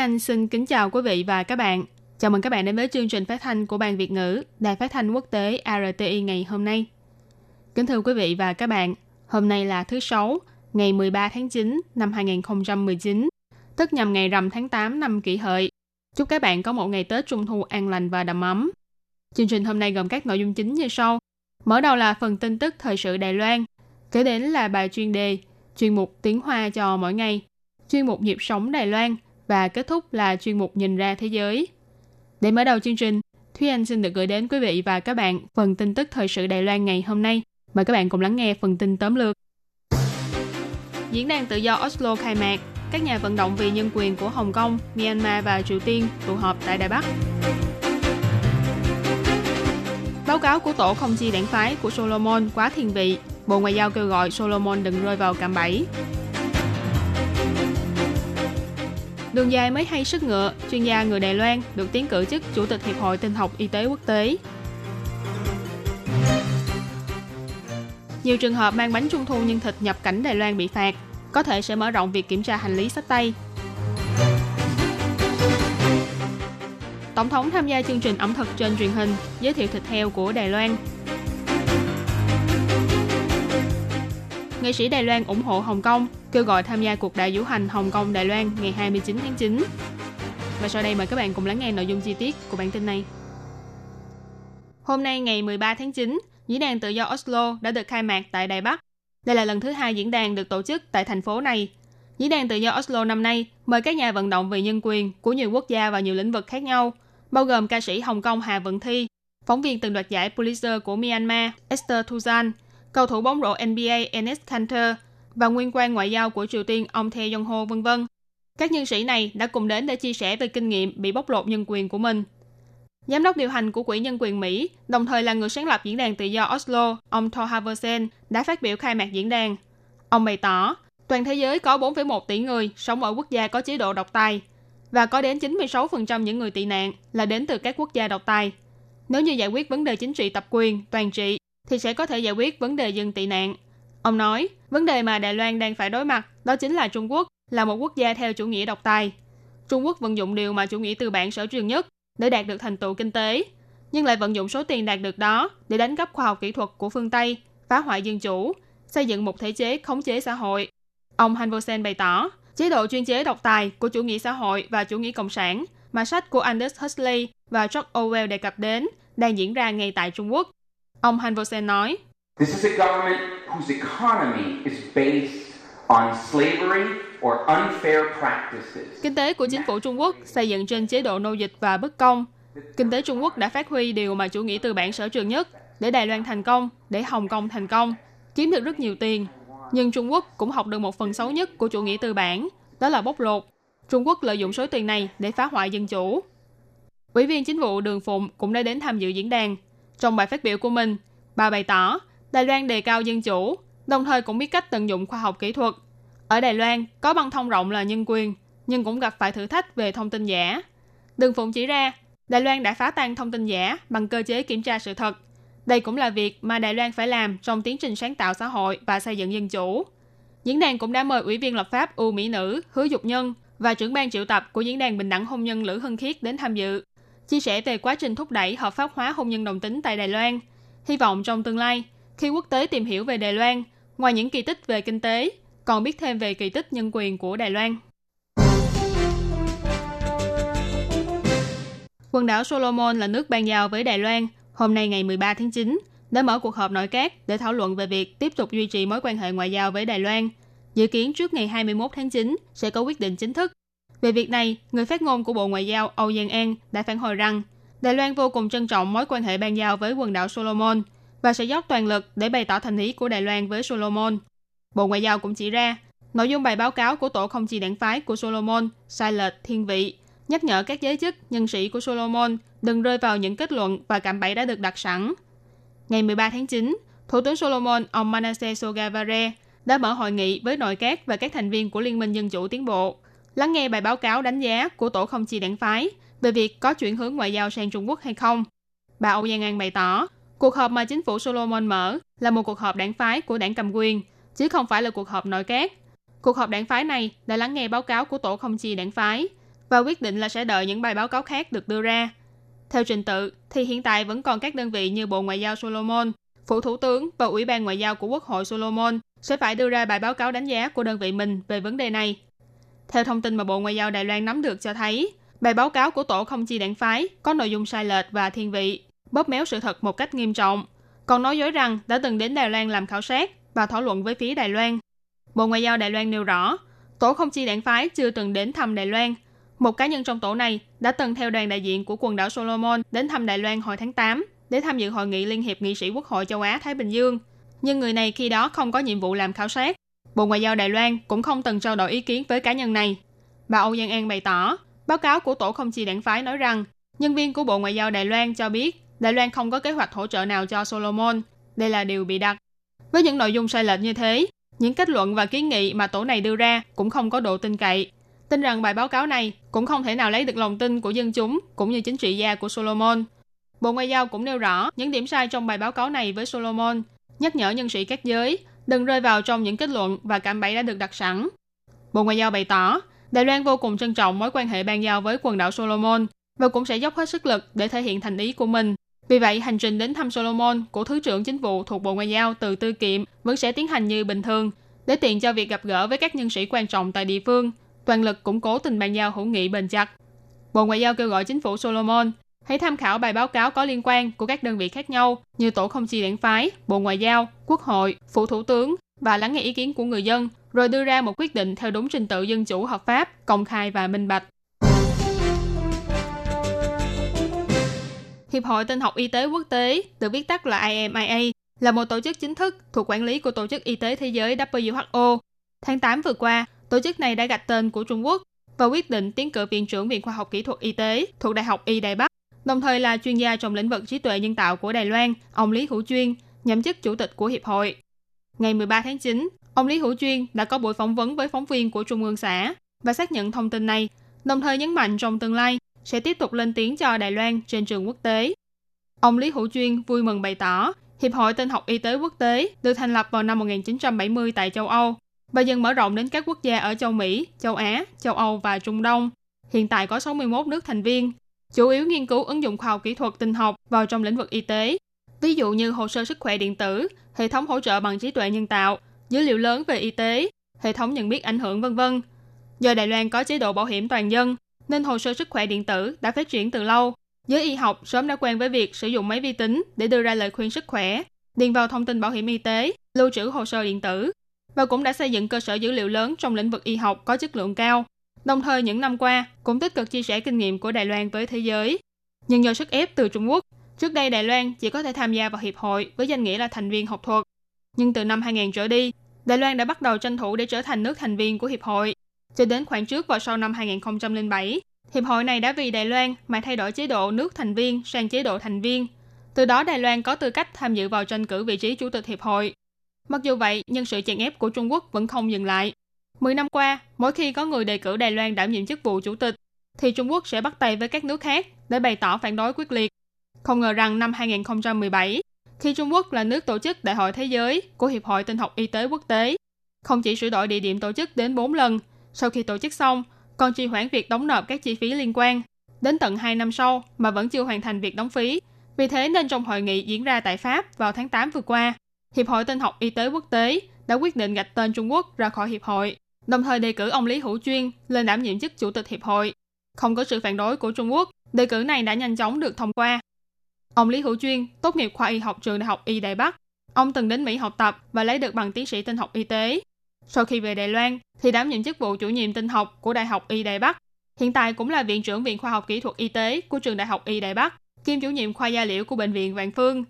Anh xin kính chào quý vị và các bạn. Chào mừng các bạn đến với chương trình phát thanh của Ban Việt ngữ Đài Phát thanh Quốc tế RTI ngày hôm nay. Kính thưa quý vị và các bạn, hôm nay là thứ Sáu, ngày 13 tháng 9 năm 2019, tức nhằm ngày rằm tháng 8 năm kỷ hợi. Chúc các bạn có một ngày Tết Trung thu an lành và đầm ấm. Chương trình hôm nay gồm các nội dung chính như sau. Mở đầu là phần tin tức thời sự Đài Loan, kế đến là bài chuyên đề, chuyên mục tiếng Hoa cho mỗi ngày, chuyên mục nhịp sống Đài Loan và kết thúc là chuyên mục nhìn ra thế giới. Để mở đầu chương trình, Thúy Anh xin được gửi đến quý vị và các bạn phần tin tức thời sự Đài Loan ngày hôm nay. Mời các bạn cùng lắng nghe phần tin tóm lược. Diễn đàn tự do Oslo khai mạc, các nhà vận động vì nhân quyền của Hồng Kông, Myanmar và Triều Tiên tụ họp tại Đài Bắc. Báo cáo của tổ không chi đảng phái của Solomon quá thiên vị. Bộ Ngoại giao kêu gọi Solomon đừng rơi vào cạm bẫy. Đường dài mới hay sức ngựa, chuyên gia người Đài Loan được tiến cử chức Chủ tịch Hiệp hội Tinh học Y tế Quốc tế. Nhiều trường hợp mang bánh trung thu nhân thịt nhập cảnh Đài Loan bị phạt, có thể sẽ mở rộng việc kiểm tra hành lý sách tay. Tổng thống tham gia chương trình ẩm thực trên truyền hình giới thiệu thịt heo của Đài Loan. Nghệ sĩ Đài Loan ủng hộ Hồng Kông, kêu gọi tham gia cuộc đại diễu hành Hồng Kông Đài Loan ngày 29 tháng 9. Và sau đây mời các bạn cùng lắng nghe nội dung chi tiết của bản tin này. Hôm nay ngày 13 tháng 9, diễn đàn tự do Oslo đã được khai mạc tại Đài Bắc. Đây là lần thứ hai diễn đàn được tổ chức tại thành phố này. Diễn đàn tự do Oslo năm nay mời các nhà vận động vì nhân quyền của nhiều quốc gia và nhiều lĩnh vực khác nhau, bao gồm ca sĩ Hồng Kông Hà Vận Thi, phóng viên từng đoạt giải Pulitzer của Myanmar Esther Thuzan, cầu thủ bóng rổ NBA Enes Kanter và nguyên quan ngoại giao của Triều Tiên ông Tae Yong Ho vân vân. Các nhân sĩ này đã cùng đến để chia sẻ về kinh nghiệm bị bóc lột nhân quyền của mình. Giám đốc điều hành của Quỹ Nhân quyền Mỹ, đồng thời là người sáng lập diễn đàn tự do Oslo, ông Thor Haversen, đã phát biểu khai mạc diễn đàn. Ông bày tỏ, toàn thế giới có 4,1 tỷ người sống ở quốc gia có chế độ độc tài, và có đến 96% những người tị nạn là đến từ các quốc gia độc tài. Nếu như giải quyết vấn đề chính trị tập quyền, toàn trị, thì sẽ có thể giải quyết vấn đề dân tị nạn. Ông nói, vấn đề mà Đài Loan đang phải đối mặt đó chính là Trung Quốc là một quốc gia theo chủ nghĩa độc tài. Trung Quốc vận dụng điều mà chủ nghĩa tư bản sở trường nhất để đạt được thành tựu kinh tế, nhưng lại vận dụng số tiền đạt được đó để đánh cắp khoa học kỹ thuật của phương Tây, phá hoại dân chủ, xây dựng một thể chế khống chế xã hội. Ông Hanvosen bày tỏ, chế độ chuyên chế độc tài của chủ nghĩa xã hội và chủ nghĩa cộng sản mà sách của Aldous Huxley và George Orwell đề cập đến đang diễn ra ngay tại Trung Quốc. Ông Hanvosen nói, This is a government whose economy is based on slavery or unfair practices. Kinh tế của chính phủ Trung Quốc xây dựng trên chế độ nô dịch và bất công. Kinh tế Trung Quốc đã phát huy điều mà chủ nghĩa tư bản sở trường nhất để Đài Loan thành công, để Hồng Kông thành công, kiếm được rất nhiều tiền. Nhưng Trung Quốc cũng học được một phần xấu nhất của chủ nghĩa tư bản, đó là bóc lột. Trung Quốc lợi dụng số tiền này để phá hoại dân chủ. Ủy viên chính vụ Đường Phụng cũng đã đến tham dự diễn đàn. Trong bài phát biểu của mình, bà bày tỏ Đài Loan đề cao dân chủ, đồng thời cũng biết cách tận dụng khoa học kỹ thuật. Ở Đài Loan, có băng thông rộng là nhân quyền, nhưng cũng gặp phải thử thách về thông tin giả. Đường Phụng chỉ ra, Đài Loan đã phá tan thông tin giả bằng cơ chế kiểm tra sự thật. Đây cũng là việc mà Đài Loan phải làm trong tiến trình sáng tạo xã hội và xây dựng dân chủ. Diễn đàn cũng đã mời Ủy viên lập pháp U Mỹ Nữ Hứa Dục Nhân và trưởng ban triệu tập của Diễn đàn Bình đẳng Hôn nhân Lữ Hân Khiết đến tham dự, chia sẻ về quá trình thúc đẩy hợp pháp hóa hôn nhân đồng tính tại Đài Loan. Hy vọng trong tương lai, khi quốc tế tìm hiểu về Đài Loan, ngoài những kỳ tích về kinh tế, còn biết thêm về kỳ tích nhân quyền của Đài Loan. Quần đảo Solomon là nước ban giao với Đài Loan hôm nay ngày 13 tháng 9 đã mở cuộc họp nội các để thảo luận về việc tiếp tục duy trì mối quan hệ ngoại giao với Đài Loan. Dự kiến trước ngày 21 tháng 9 sẽ có quyết định chính thức. Về việc này, người phát ngôn của Bộ Ngoại giao Âu Giang An đã phản hồi rằng Đài Loan vô cùng trân trọng mối quan hệ ban giao với quần đảo Solomon và sẽ dốc toàn lực để bày tỏ thành ý của Đài Loan với Solomon. Bộ Ngoại giao cũng chỉ ra, nội dung bài báo cáo của tổ không chỉ đảng phái của Solomon sai lệch thiên vị, nhắc nhở các giới chức, nhân sĩ của Solomon đừng rơi vào những kết luận và cạm bẫy đã được đặt sẵn. Ngày 13 tháng 9, Thủ tướng Solomon ông Manasseh Sogavare đã mở hội nghị với nội các và các thành viên của Liên minh Dân chủ Tiến bộ, lắng nghe bài báo cáo đánh giá của tổ không chi đảng phái về việc có chuyển hướng ngoại giao sang Trung Quốc hay không. Bà Âu Giang An bày tỏ, cuộc họp mà chính phủ Solomon mở là một cuộc họp đảng phái của đảng cầm quyền, chứ không phải là cuộc họp nội các. Cuộc họp đảng phái này đã lắng nghe báo cáo của tổ không chi đảng phái và quyết định là sẽ đợi những bài báo cáo khác được đưa ra. Theo trình tự, thì hiện tại vẫn còn các đơn vị như Bộ Ngoại giao Solomon, Phủ Thủ tướng và Ủy ban Ngoại giao của Quốc hội Solomon sẽ phải đưa ra bài báo cáo đánh giá của đơn vị mình về vấn đề này. Theo thông tin mà Bộ Ngoại giao Đài Loan nắm được cho thấy, bài báo cáo của tổ không chi đảng phái có nội dung sai lệch và thiên vị, bóp méo sự thật một cách nghiêm trọng, còn nói dối rằng đã từng đến Đài Loan làm khảo sát và thảo luận với phía Đài Loan. Bộ Ngoại giao Đài Loan nêu rõ, tổ không chi đảng phái chưa từng đến thăm Đài Loan. Một cá nhân trong tổ này đã từng theo đoàn đại diện của quần đảo Solomon đến thăm Đài Loan hồi tháng 8 để tham dự hội nghị Liên hiệp nghị sĩ Quốc hội châu Á Thái Bình Dương. Nhưng người này khi đó không có nhiệm vụ làm khảo sát. Bộ Ngoại giao Đài Loan cũng không từng trao đổi ý kiến với cá nhân này. Bà Âu Giang An bày tỏ, báo cáo của tổ không chỉ đảng phái nói rằng nhân viên của Bộ Ngoại giao Đài Loan cho biết Đài Loan không có kế hoạch hỗ trợ nào cho Solomon. Đây là điều bị đặt. Với những nội dung sai lệch như thế, những kết luận và kiến nghị mà tổ này đưa ra cũng không có độ tin cậy. Tin rằng bài báo cáo này cũng không thể nào lấy được lòng tin của dân chúng cũng như chính trị gia của Solomon. Bộ Ngoại giao cũng nêu rõ những điểm sai trong bài báo cáo này với Solomon, nhắc nhở nhân sĩ các giới đừng rơi vào trong những kết luận và cạm bẫy đã được đặt sẵn. Bộ Ngoại giao bày tỏ, Đài Loan vô cùng trân trọng mối quan hệ ban giao với quần đảo Solomon và cũng sẽ dốc hết sức lực để thể hiện thành ý của mình. Vì vậy, hành trình đến thăm Solomon của Thứ trưởng Chính vụ thuộc Bộ Ngoại giao từ Tư Kiệm vẫn sẽ tiến hành như bình thường, để tiện cho việc gặp gỡ với các nhân sĩ quan trọng tại địa phương, toàn lực củng cố tình bàn giao hữu nghị bền chặt. Bộ Ngoại giao kêu gọi chính phủ Solomon hãy tham khảo bài báo cáo có liên quan của các đơn vị khác nhau như Tổ không chi đảng phái, Bộ Ngoại giao, Quốc hội, Phủ Thủ tướng và lắng nghe ý kiến của người dân, rồi đưa ra một quyết định theo đúng trình tự dân chủ hợp pháp, công khai và minh bạch. Hiệp hội Tinh học Y tế Quốc tế, được viết tắt là IMIA, là một tổ chức chính thức thuộc quản lý của Tổ chức Y tế Thế giới WHO. Tháng 8 vừa qua, tổ chức này đã gạch tên của Trung Quốc và quyết định tiến cử Viện trưởng Viện Khoa học Kỹ thuật Y tế thuộc Đại học Y Đài Bắc, đồng thời là chuyên gia trong lĩnh vực trí tuệ nhân tạo của Đài Loan, ông Lý Hữu Chuyên, nhậm chức chủ tịch của Hiệp hội. Ngày 13 tháng 9, ông Lý Hữu Chuyên đã có buổi phỏng vấn với phóng viên của Trung ương xã và xác nhận thông tin này, đồng thời nhấn mạnh trong tương lai sẽ tiếp tục lên tiếng cho Đài Loan trên trường quốc tế. Ông Lý Hữu Chuyên vui mừng bày tỏ, Hiệp hội Tinh học Y tế Quốc tế được thành lập vào năm 1970 tại châu Âu và dần mở rộng đến các quốc gia ở châu Mỹ, châu Á, châu Âu và Trung Đông. Hiện tại có 61 nước thành viên, chủ yếu nghiên cứu ứng dụng khoa học kỹ thuật tinh học vào trong lĩnh vực y tế. Ví dụ như hồ sơ sức khỏe điện tử, hệ thống hỗ trợ bằng trí tuệ nhân tạo, dữ liệu lớn về y tế, hệ thống nhận biết ảnh hưởng vân vân. Do Đài Loan có chế độ bảo hiểm toàn dân, nên hồ sơ sức khỏe điện tử đã phát triển từ lâu. Giới y học sớm đã quen với việc sử dụng máy vi tính để đưa ra lời khuyên sức khỏe, điền vào thông tin bảo hiểm y tế, lưu trữ hồ sơ điện tử và cũng đã xây dựng cơ sở dữ liệu lớn trong lĩnh vực y học có chất lượng cao. Đồng thời những năm qua cũng tích cực chia sẻ kinh nghiệm của Đài Loan với thế giới. Nhưng do sức ép từ Trung Quốc, trước đây Đài Loan chỉ có thể tham gia vào hiệp hội với danh nghĩa là thành viên học thuật. Nhưng từ năm 2000 trở đi, Đài Loan đã bắt đầu tranh thủ để trở thành nước thành viên của hiệp hội. Cho đến khoảng trước vào sau năm 2007, hiệp hội này đã vì Đài Loan mà thay đổi chế độ nước thành viên sang chế độ thành viên. Từ đó Đài Loan có tư cách tham dự vào tranh cử vị trí chủ tịch hiệp hội. Mặc dù vậy, nhưng sự chèn ép của Trung Quốc vẫn không dừng lại. Mười năm qua, mỗi khi có người đề cử Đài Loan đảm nhiệm chức vụ chủ tịch, thì Trung Quốc sẽ bắt tay với các nước khác để bày tỏ phản đối quyết liệt. Không ngờ rằng năm 2017, khi Trung Quốc là nước tổ chức Đại hội Thế giới của Hiệp hội Tinh học Y tế Quốc tế, không chỉ sửa đổi địa điểm tổ chức đến 4 lần, sau khi tổ chức xong, còn trì hoãn việc đóng nộp các chi phí liên quan. Đến tận 2 năm sau mà vẫn chưa hoàn thành việc đóng phí. Vì thế nên trong hội nghị diễn ra tại Pháp vào tháng 8 vừa qua, Hiệp hội Tinh học Y tế Quốc tế đã quyết định gạch tên Trung Quốc ra khỏi hiệp hội, đồng thời đề cử ông Lý Hữu Chuyên lên đảm nhiệm chức chủ tịch hiệp hội. Không có sự phản đối của Trung Quốc, đề cử này đã nhanh chóng được thông qua. Ông Lý Hữu Chuyên tốt nghiệp khoa y học trường Đại học Y Đài Bắc. Ông từng đến Mỹ học tập và lấy được bằng tiến sĩ tinh học y tế. Sau khi về Đài Loan, thì đảm nhiệm chức vụ chủ nhiệm tinh học của Đại học Y Đài Bắc. Hiện tại cũng là viện trưởng Viện Khoa học Kỹ thuật Y tế của trường Đại học Y Đài Bắc, kiêm chủ nhiệm khoa gia liễu của Bệnh viện Vạn Phương.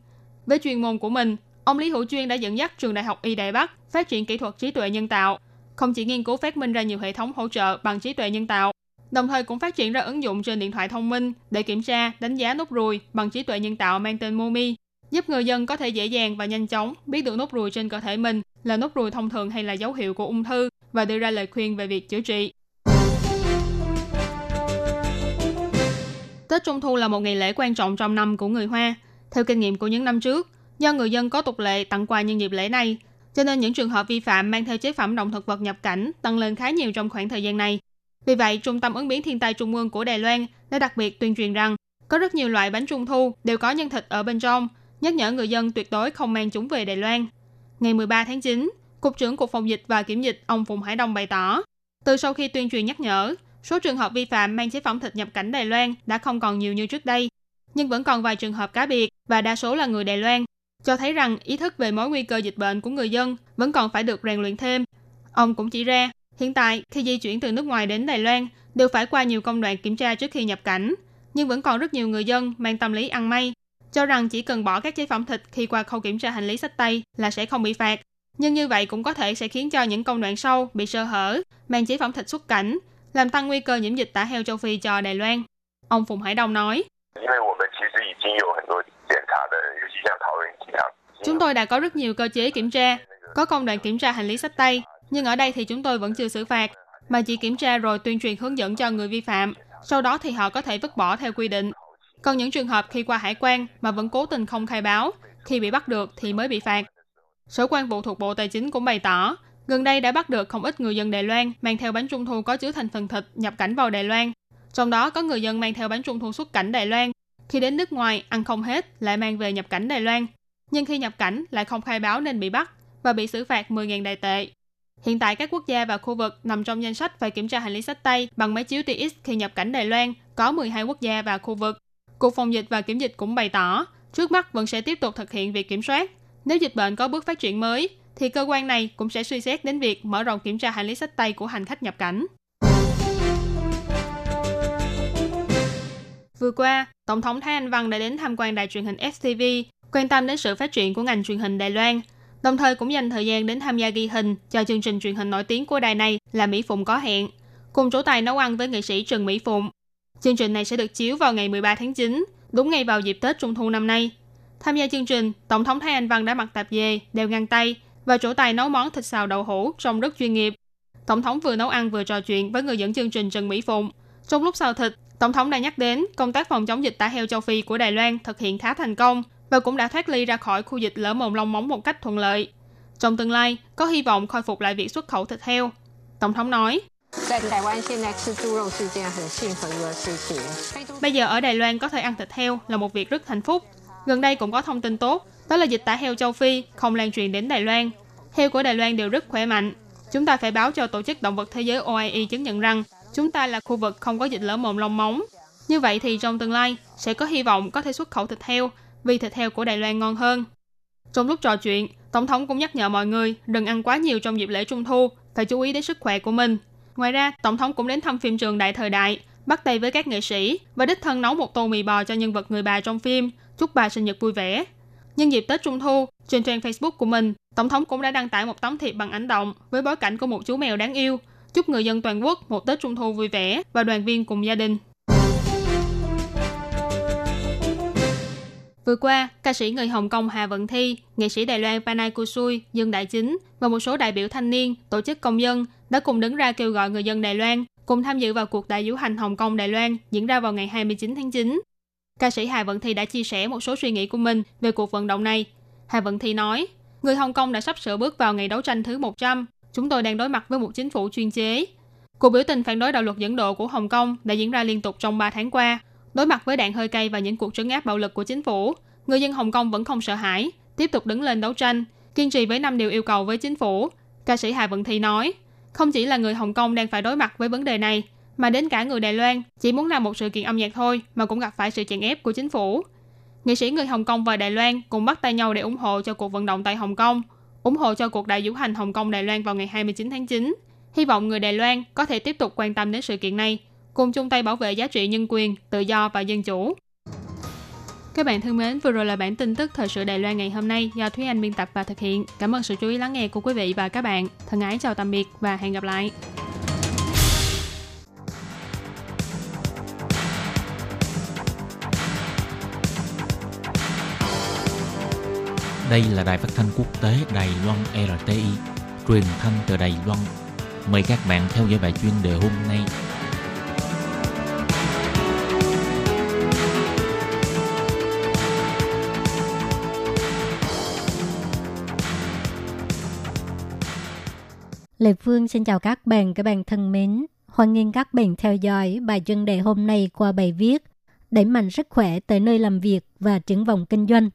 Với chuyên môn của mình, ông Lý Hữu Chuyên đã dẫn dắt trường Đại học Y Đài Bắc phát triển kỹ thuật trí tuệ nhân tạo, không chỉ nghiên cứu phát minh ra nhiều hệ thống hỗ trợ bằng trí tuệ nhân tạo, đồng thời cũng phát triển ra ứng dụng trên điện thoại thông minh để kiểm tra, đánh giá nốt ruồi bằng trí tuệ nhân tạo mang tên Momi, giúp người dân có thể dễ dàng và nhanh chóng biết được nốt ruồi trên cơ thể mình là nốt ruồi thông thường hay là dấu hiệu của ung thư và đưa ra lời khuyên về việc chữa trị. Tết Trung Thu là một ngày lễ quan trọng trong năm của người Hoa. Theo kinh nghiệm của những năm trước, do người dân có tục lệ tặng quà nhân dịp lễ này, cho nên những trường hợp vi phạm mang theo chế phẩm động thực vật nhập cảnh tăng lên khá nhiều trong khoảng thời gian này. Vì vậy, Trung tâm ứng biến thiên tai Trung ương của Đài Loan đã đặc biệt tuyên truyền rằng có rất nhiều loại bánh trung thu đều có nhân thịt ở bên trong, nhắc nhở người dân tuyệt đối không mang chúng về Đài Loan. Ngày 13 tháng 9, Cục trưởng Cục Phòng dịch và Kiểm dịch ông Phùng Hải Đông bày tỏ, từ sau khi tuyên truyền nhắc nhở, số trường hợp vi phạm mang chế phẩm thịt nhập cảnh Đài Loan đã không còn nhiều như trước đây, nhưng vẫn còn vài trường hợp cá biệt và đa số là người Đài Loan, cho thấy rằng ý thức về mối nguy cơ dịch bệnh của người dân vẫn còn phải được rèn luyện thêm. Ông cũng chỉ ra, hiện tại khi di chuyển từ nước ngoài đến Đài Loan đều phải qua nhiều công đoạn kiểm tra trước khi nhập cảnh, nhưng vẫn còn rất nhiều người dân mang tâm lý ăn may, cho rằng chỉ cần bỏ các chế phẩm thịt khi qua khâu kiểm tra hành lý sách tay là sẽ không bị phạt. Nhưng như vậy cũng có thể sẽ khiến cho những công đoạn sau bị sơ hở, mang chế phẩm thịt xuất cảnh, làm tăng nguy cơ nhiễm dịch tả heo châu Phi cho Đài Loan. Ông Phùng Hải Đông nói, Chúng tôi đã có rất nhiều cơ chế kiểm tra, có công đoạn kiểm tra hành lý sách tay, nhưng ở đây thì chúng tôi vẫn chưa xử phạt, mà chỉ kiểm tra rồi tuyên truyền hướng dẫn cho người vi phạm, sau đó thì họ có thể vứt bỏ theo quy định. Còn những trường hợp khi qua hải quan mà vẫn cố tình không khai báo, khi bị bắt được thì mới bị phạt. Sở quan vụ thuộc Bộ Tài chính cũng bày tỏ, gần đây đã bắt được không ít người dân Đài Loan mang theo bánh trung thu có chứa thành phần thịt nhập cảnh vào Đài Loan. Trong đó có người dân mang theo bánh trung thu xuất cảnh Đài Loan, khi đến nước ngoài ăn không hết lại mang về nhập cảnh Đài Loan, nhưng khi nhập cảnh lại không khai báo nên bị bắt và bị xử phạt 10.000 đài tệ. Hiện tại các quốc gia và khu vực nằm trong danh sách phải kiểm tra hành lý sách tay bằng máy chiếu TX khi nhập cảnh Đài Loan có 12 quốc gia và khu vực. Cục Phòng dịch và Kiểm dịch cũng bày tỏ, trước mắt vẫn sẽ tiếp tục thực hiện việc kiểm soát. Nếu dịch bệnh có bước phát triển mới, thì cơ quan này cũng sẽ suy xét đến việc mở rộng kiểm tra hành lý sách tay của hành khách nhập cảnh. Vừa qua, Tổng thống Thái Anh Văn đã đến tham quan đài truyền hình STV, quan tâm đến sự phát triển của ngành truyền hình Đài Loan, đồng thời cũng dành thời gian đến tham gia ghi hình cho chương trình truyền hình nổi tiếng của đài này là Mỹ Phụng có hẹn, cùng chủ tài nấu ăn với nghệ sĩ Trần Mỹ Phụng. Chương trình này sẽ được chiếu vào ngày 13 tháng 9, đúng ngày vào dịp Tết Trung thu năm nay. Tham gia chương trình, Tổng thống Thái Anh Văn đã mặc tạp dề, đeo găng tay và chủ tài nấu món thịt xào đậu hũ trông rất chuyên nghiệp. Tổng thống vừa nấu ăn vừa trò chuyện với người dẫn chương trình Trần Mỹ Phụng. Trong lúc xào thịt, Tổng thống đã nhắc đến công tác phòng chống dịch tả heo châu Phi của Đài Loan thực hiện khá thành công và cũng đã thoát ly ra khỏi khu dịch lở mồm long móng một cách thuận lợi. Trong tương lai, có hy vọng khôi phục lại việc xuất khẩu thịt heo. Tổng thống nói, Bây giờ ở Đài Loan có thể ăn thịt heo là một việc rất hạnh phúc. Gần đây cũng có thông tin tốt, đó là dịch tả heo châu Phi không lan truyền đến Đài Loan. Heo của Đài Loan đều rất khỏe mạnh. Chúng ta phải báo cho Tổ chức Động vật Thế giới OIE chứng nhận rằng chúng ta là khu vực không có dịch lở mồm long móng. Như vậy thì trong tương lai sẽ có hy vọng có thể xuất khẩu thịt heo vì thịt heo của Đài Loan ngon hơn. Trong lúc trò chuyện, Tổng thống cũng nhắc nhở mọi người đừng ăn quá nhiều trong dịp lễ Trung Thu, phải chú ý đến sức khỏe của mình. Ngoài ra, Tổng thống cũng đến thăm phim trường Đại Thời Đại, bắt tay với các nghệ sĩ và đích thân nấu một tô mì bò cho nhân vật người bà trong phim, chúc bà sinh nhật vui vẻ. Nhân dịp Tết Trung Thu, trên trang Facebook của mình, Tổng thống cũng đã đăng tải một tấm thiệp bằng ảnh động với bối cảnh của một chú mèo đáng yêu, chúc người dân toàn quốc một Tết Trung Thu vui vẻ và đoàn viên cùng gia đình. Vừa qua, ca sĩ người Hồng Kông Hà Vận Thi, nghệ sĩ Đài Loan Panay Kusui, Dương Đại Chính và một số đại biểu thanh niên, tổ chức công dân đã cùng đứng ra kêu gọi người dân Đài Loan cùng tham dự vào cuộc đại diễu hành Hồng Kông Đài Loan diễn ra vào ngày 29 tháng 9. Ca sĩ Hà Vận Thi đã chia sẻ một số suy nghĩ của mình về cuộc vận động này. Hà Vận Thi nói, người Hồng Kông đã sắp sửa bước vào ngày đấu tranh thứ 100. Chúng tôi đang đối mặt với một chính phủ chuyên chế. Cuộc biểu tình phản đối đạo luật dẫn độ của Hồng Kông đã diễn ra liên tục trong 3 tháng qua. Đối mặt với đạn hơi cay và những cuộc trấn áp bạo lực của chính phủ, người dân Hồng Kông vẫn không sợ hãi, tiếp tục đứng lên đấu tranh, kiên trì với năm điều yêu cầu với chính phủ. Ca sĩ Hà Vận Thi nói, không chỉ là người Hồng Kông đang phải đối mặt với vấn đề này, mà đến cả người Đài Loan chỉ muốn làm một sự kiện âm nhạc thôi mà cũng gặp phải sự chèn ép của chính phủ. Nghệ sĩ người Hồng Kông và Đài Loan cùng bắt tay nhau để ủng hộ cho cuộc vận động tại Hồng Kông, ủng hộ cho cuộc đại diễu hành Hồng Kông Đài Loan vào ngày 29 tháng 9. Hy vọng người Đài Loan có thể tiếp tục quan tâm đến sự kiện này, cùng chung tay bảo vệ giá trị nhân quyền, tự do và dân chủ. Các bạn thân mến, vừa rồi là bản tin tức thời sự Đài Loan ngày hôm nay do Thúy Anh biên tập và thực hiện. Cảm ơn sự chú ý lắng nghe của quý vị và các bạn. Thân ái chào tạm biệt và hẹn gặp lại. Đây là đài phát thanh quốc tế Đài Loan RTI, truyền thanh từ Đài Loan. Mời các bạn theo dõi bài chuyên đề hôm nay. Lê Phương xin chào các bạn, các bạn thân mến. Hoan nghênh các bạn theo dõi bài chuyên đề hôm nay qua bài viết Đẩy mạnh sức khỏe tới nơi làm việc và triển vọng kinh doanh.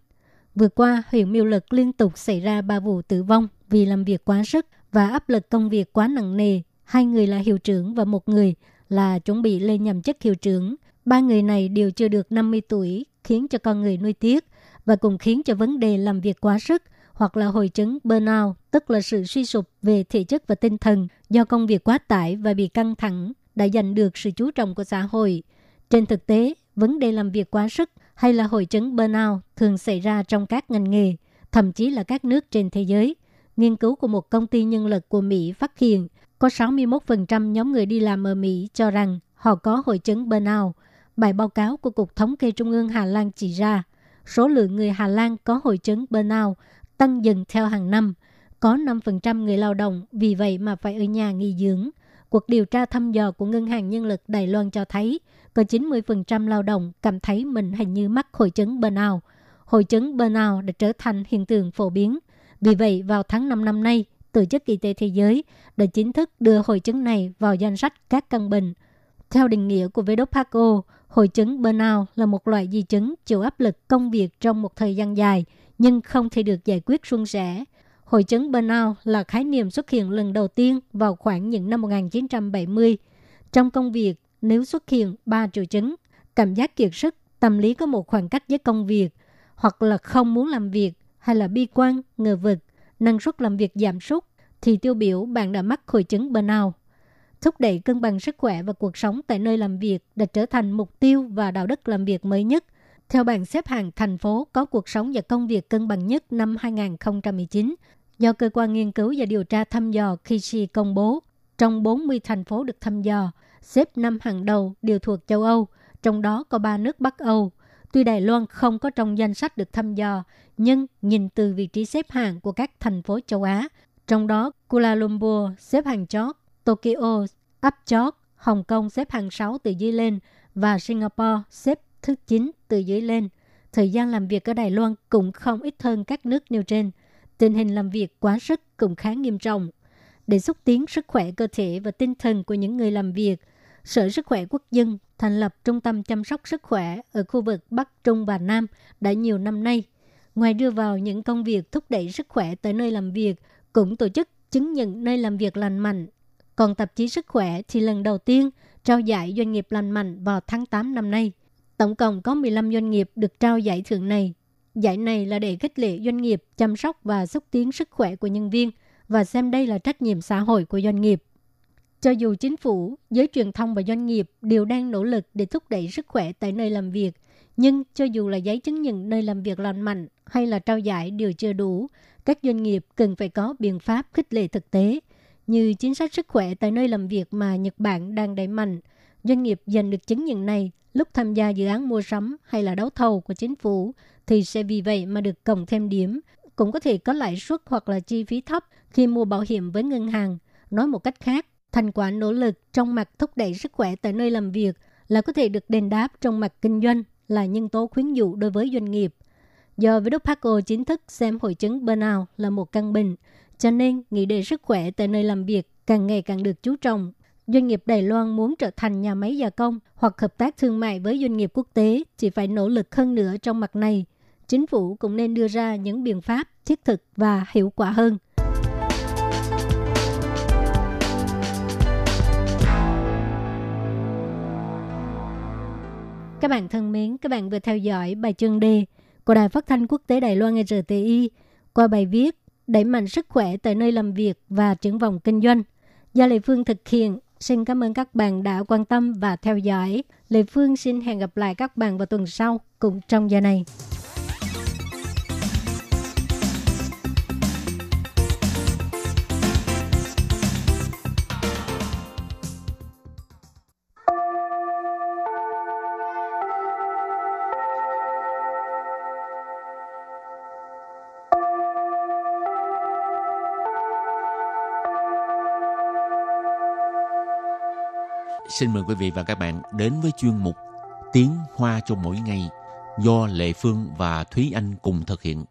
Vừa qua, huyện Miêu Lực liên tục xảy ra ba vụ tử vong vì làm việc quá sức và áp lực công việc quá nặng nề. Hai người là hiệu trưởng và một người là chuẩn bị lên nhậm chức hiệu trưởng. Ba người này đều chưa được 50 tuổi, khiến cho con người nuôi tiếc và cũng khiến cho vấn đề làm việc quá sức hoặc là hội chứng burnout, tức là sự suy sụp về thể chất và tinh thần do công việc quá tải và bị căng thẳng, đã giành được sự chú trọng của xã hội. Trên thực tế, vấn đề làm việc quá sức hay là hội chứng burnout thường xảy ra trong các ngành nghề, thậm chí là các nước trên thế giới. Nghiên cứu của một công ty nhân lực của Mỹ phát hiện có 61% nhóm người đi làm ở Mỹ cho rằng họ có hội chứng burnout. Bài báo cáo của Cục Thống kê Trung ương Hà Lan chỉ ra, số lượng người Hà Lan có hội chứng burnout tăng dần theo hàng năm. Có 5% người lao động vì vậy mà phải ở nhà nghỉ dưỡng. Cuộc điều tra thăm dò của Ngân hàng Nhân lực Đài Loan cho thấy có 90% lao động cảm thấy mình hình như mắc hội chứng burnout. Hội chứng burnout đã trở thành hiện tượng phổ biến. Vì vậy, vào tháng 5 năm nay, Tổ chức Y tế Thế giới đã chính thức đưa hội chứng này vào danh sách các căn bệnh. Theo định nghĩa của WHO, hội chứng burnout là một loại di chứng chịu áp lực công việc trong một thời gian dài, nhưng không thể được giải quyết suôn sẻ. Hội chứng burnout là khái niệm xuất hiện lần đầu tiên vào khoảng những năm 1970. Trong công việc, nếu xuất hiện ba triệu chứng, cảm giác kiệt sức, tâm lý có một khoảng cách với công việc, hoặc là không muốn làm việc, hay là bi quan, ngờ vực, năng suất làm việc giảm sút, thì tiêu biểu bạn đã mắc hội chứng burnout. Thúc đẩy cân bằng sức khỏe và cuộc sống tại nơi làm việc đã trở thành mục tiêu và đạo đức làm việc mới nhất. Theo bảng xếp hạng thành phố có cuộc sống và công việc cân bằng nhất năm 2019, do cơ quan nghiên cứu và điều tra thăm dò Kishi công bố, trong 40 thành phố được thăm dò, xếp năm hàng đầu đều thuộc châu Âu, trong đó có ba nước Bắc Âu. Tuy Đài Loan không có trong danh sách được thăm dò, nhưng nhìn từ vị trí xếp hạng của các thành phố châu Á, trong đó Kuala Lumpur xếp hàng chót, Tokyo áp chót, Hồng Kông xếp hàng 6 từ dưới lên và Singapore xếp thứ 9 từ dưới lên. Thời gian làm việc ở Đài Loan cũng không ít hơn các nước nêu trên. Tình hình làm việc quá sức cũng khá nghiêm trọng. Để xúc tiến sức khỏe cơ thể và tinh thần của những người làm việc, Sở Sức khỏe Quốc dân thành lập trung tâm chăm sóc sức khỏe ở khu vực Bắc, Trung và Nam đã nhiều năm nay. Ngoài đưa vào những công việc thúc đẩy sức khỏe tới nơi làm việc, cũng tổ chức chứng nhận nơi làm việc lành mạnh. Còn tạp chí Sức khỏe thì lần đầu tiên trao giải doanh nghiệp lành mạnh vào tháng 8 năm nay. Tổng cộng có 15 doanh nghiệp được trao giải thưởng này. Giải này là để khích lệ doanh nghiệp chăm sóc và xúc tiến sức khỏe của nhân viên và xem đây là trách nhiệm xã hội của doanh nghiệp. Cho dù chính phủ, giới truyền thông và doanh nghiệp đều đang nỗ lực để thúc đẩy sức khỏe tại nơi làm việc, nhưng cho dù là giấy chứng nhận nơi làm việc lành mạnh hay là trao giải đều chưa đủ, các doanh nghiệp cần phải có biện pháp khích lệ thực tế, như chính sách sức khỏe tại nơi làm việc mà Nhật Bản đang đẩy mạnh. Doanh nghiệp giành được chứng nhận này lúc tham gia dự án mua sắm hay là đấu thầu của chính phủ thì sẽ vì vậy mà được cộng thêm điểm, cũng có thể có lãi suất hoặc là chi phí thấp khi mua bảo hiểm với ngân hàng. Nói một cách khác, thành quả nỗ lực trong mặt thúc đẩy sức khỏe tại nơi làm việc là có thể được đền đáp trong mặt kinh doanh là nhân tố khuyến dụ đối với doanh nghiệp. Do Paco chính thức xem hội chứng burnout là một căn bệnh, cho nên nghị đề sức khỏe tại nơi làm việc càng ngày càng được chú trọng. Doanh nghiệp Đài Loan muốn trở thành nhà máy gia công hoặc hợp tác thương mại với doanh nghiệp quốc tế chỉ phải nỗ lực hơn nữa trong mặt này. Chính phủ cũng nên đưa ra những biện pháp thiết thực và hiệu quả hơn. Các bạn thân mến, các bạn vừa theo dõi bài chương đề của Đài Phát thanh Quốc tế Đài Loan RTI qua bài viết Đẩy mạnh sức khỏe tại nơi làm việc và triển vọng kinh doanh do Lê Phương thực hiện. Xin cảm ơn các bạn đã quan tâm và theo dõi. Lê Phương xin hẹn gặp lại các bạn vào tuần sau cùng trong giờ này. Xin mời quý vị và các bạn đến với chuyên mục Tiếng Hoa cho mỗi ngày do Lệ Phương và Thúy Anh cùng thực hiện.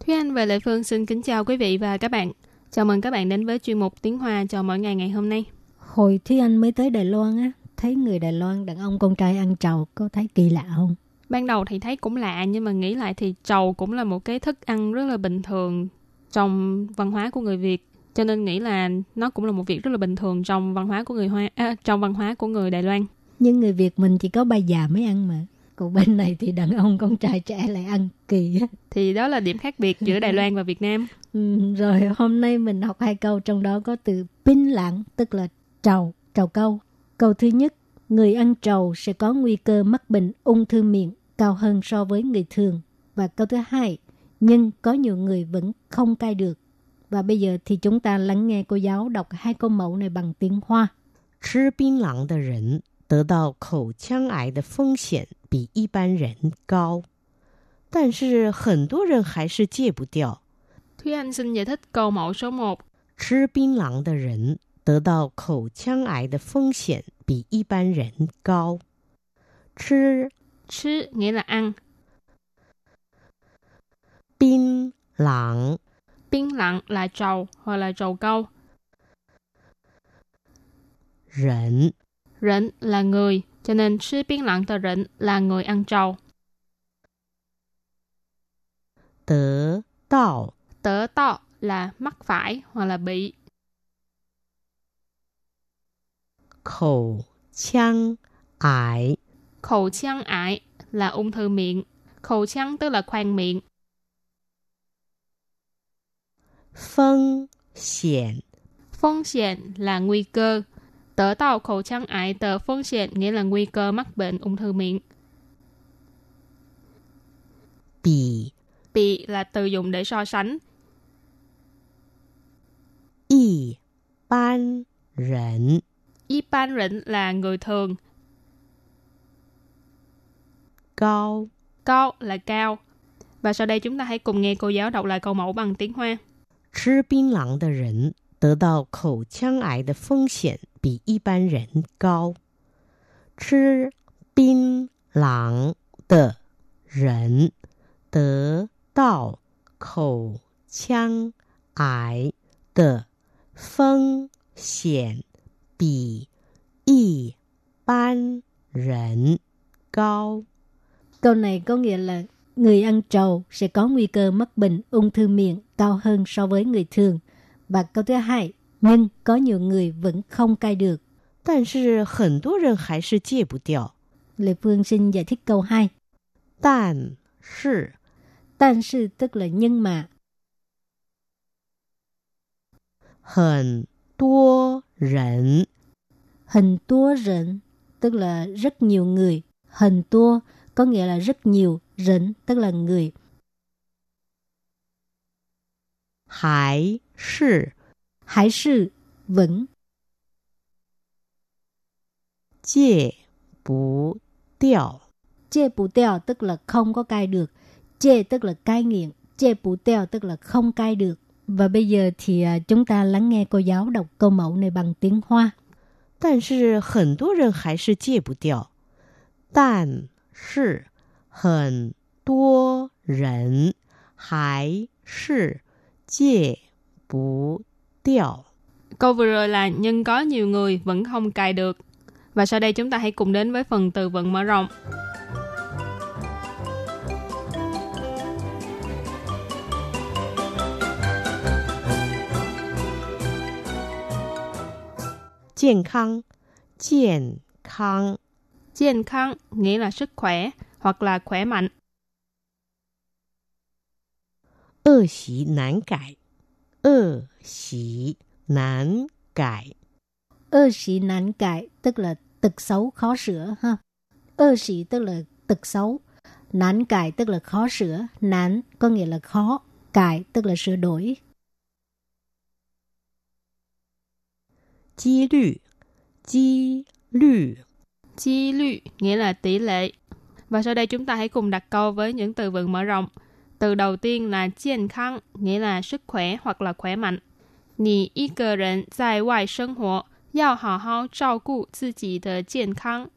Thúy Anh và Lệ Phương xin kính chào quý vị và các bạn. Chào mừng các bạn đến với chuyên mục Tiếng Hoa cho mỗi ngày ngày hôm nay. Hồi Thúy Anh mới tới Đài Loan á, thấy người Đài Loan đàn ông con trai ăn trầu có thấy kỳ lạ không? Ban đầu thì thấy cũng lạ nhưng mà nghĩ lại thì trầu cũng là một cái thức ăn rất là bình thường trong văn hóa của người Việt cho nên nghĩ là nó cũng là một việc rất là bình thường trong văn hóa của người Hoa à, trong văn hóa của người Đài Loan. Nhưng người Việt mình chỉ có bà già mới ăn mà. Còn bên này thì đàn ông con trai trẻ lại ăn kỳ Thì đó là điểm khác biệt giữa Đài Loan và Việt Nam. Ừ, rồi hôm nay mình học hai câu trong đó có từ pin lãng tức là trầu, trầu câu. Câu thứ nhất, người ăn trầu sẽ có nguy cơ mắc bệnh ung thư miệng cao hơn so với người thường. Và câu thứ hai, nhưng có nhiều người vẫn không cai được. Và bây giờ thì chúng ta lắng nghe cô giáo đọc hai câu mẫu này bằng tiếng Hoa. 吃槟榔的人得到口腔癌的风险比一般人高，但是很多人还是戒不掉。 Thúy Anh xin giải thích câu mẫu số 1. 吃槟榔的人得到口腔癌的风险比一般人高。吃 吃 nghĩa là ăn. Bin lặng Bin lặng là trầu hoặc là trầu câu. Rỉnh Rỉnh là người, cho nên sư biên lặng tờ rỉnh là người ăn trầu. Tớ tạo Tớ tạo là mắc phải hoặc là bị. Khẩu chăng ải Khẩu trang ái là ung thư miệng. Khẩu trang tức là khoang miệng. Phong hiểm Phong hiểm là nguy cơ. Tớ tạo khẩu trang ái tờ phong hiểm nghĩa là nguy cơ mắc bệnh ung thư miệng. Bị Bị là từ dùng để so sánh. Y ban rỉnh Y ban rỉnh là người thường 高 Cao là cao. Và sau đây chúng ta hãy cùng nghe cô giáo đọc lại câu mẫu bằng tiếng Hoa. 吃槟榔的人得到口腔癌的风险比一般人高。吃槟榔的人得到口腔癌的风险比一般人高。 Câu này có nghĩa là người ăn trầu sẽ có nguy cơ mắc bệnh ung thư miệng cao hơn so với người thường. Và câu thứ hai, nhưng có nhiều người vẫn không cai được. 但是很多人还是戒不掉。 Lê Phương xin giải thích câu 2. 但是 Tan sư tức là nhưng mà. 很多人 Hình tua rỉnh tức là rất nhiều người. Hình tua có nghĩa là rất nhiều. Rỉnh tức là người. 还是 Hải sư vẫn 戒不掉。 chê bù teo tức là không có cai được. Chê tức là cai nghiện. Chê bù teo tức là không cai được. Và bây giờ thì à, chúng ta lắng nghe cô giáo đọc câu mẫu này bằng tiếng Hoa. 但是很多人还是戒不掉。但 是很多人还是戒不掉。 Câu vừa rồi là nhưng có nhiều người vẫn không cài được. Và sau đây chúng ta hãy cùng đến với phần từ vựng mở rộng. 健康，健康， Chiên nghĩa là sức khỏe hoặc là khỏe mạnh. Ơ xí nán cải Ơ xí nán cải Ơ xí nán cải tức là tật xấu khó sửa ha. Ơ xí tức là tật xấu. Nán cải tức là khó sửa. Nán có nghĩa là khó. Cải tức là sửa đổi. Chi lü Chi lü Chi lü nghĩa là tỷ lệ. Và sau đây chúng ta hãy cùng đặt câu với những từ vựng mở rộng. Từ đầu tiên là 健康 nghĩa là sức khỏe hoặc là khỏe mạnh. 你一个人在外生活，要好好照顾自己的健康。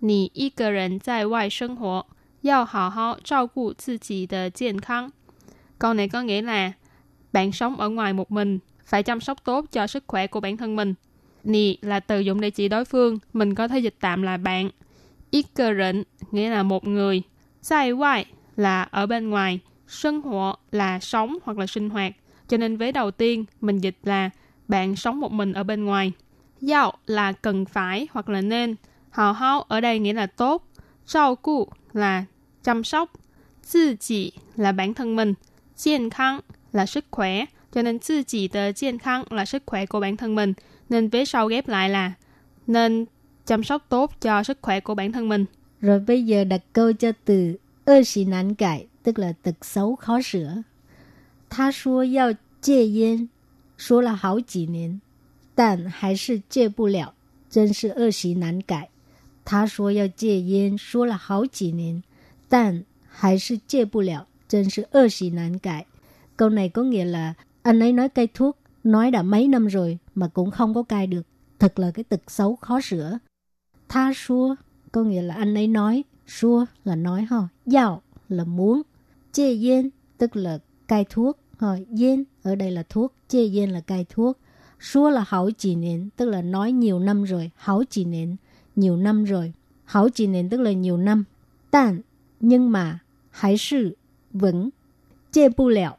你一个人在外生活，要好好照顾自己的健康。Câu này có nghĩa là bạn sống ở ngoài một mình, phải chăm sóc tốt cho sức khỏe của bản thân mình. Nì là từ dụng để chỉ đối phương, mình có thể dịch tạm là bạn. Ít cơ rịnh nghĩa là một người. Sai ngoại là ở bên ngoài. Sinh hoạt là sống hoặc là sinh hoạt. Cho nên vế đầu tiên mình dịch là bạn sống một mình ở bên ngoài. Giao là cần phải hoặc là nên. Hào hao ở đây nghĩa là tốt. Trao cụ là chăm sóc. Tự chỉ là bản thân mình.健康là sức khỏe. Cho nên tự chỉ tờ健康là sức khỏe của bản thân mình. Nên vế sau ghép lại là nên chăm sóc tốt cho sức khỏe của bản thân mình. Rồi bây giờ đặt câu cho từ ơ xì nán cải, tức là tật xấu khó sửa. Tha xua yào chê yên, xua là hảo chỉ nến, tàn hay sư chê bù lẹo, chân sư ơ xì nán cải. Tha xua yào chê yên, xua là hảo chỉ nến, tàn hay sư chê bù lẹo, chân sư ơ xì nán cải. Câu này có nghĩa là anh ấy nói cây thuốc nói đã mấy năm rồi mà cũng không có cai được. Thật là cái tật xấu khó sửa. Tha xua có nghĩa là anh ấy nói, xua là nói ha, dạo là muốn, chê yên tức là cai thuốc, ha, yên ở đây là thuốc, chê yên là cai thuốc. Xua là hảo chỉ nến tức là nói nhiều năm rồi, hảo chỉ nến nhiều năm rồi. Hảo chỉ nến tức là nhiều năm. Tàn, nhưng mà, hãy sự, vẫn, chê bu lẹo.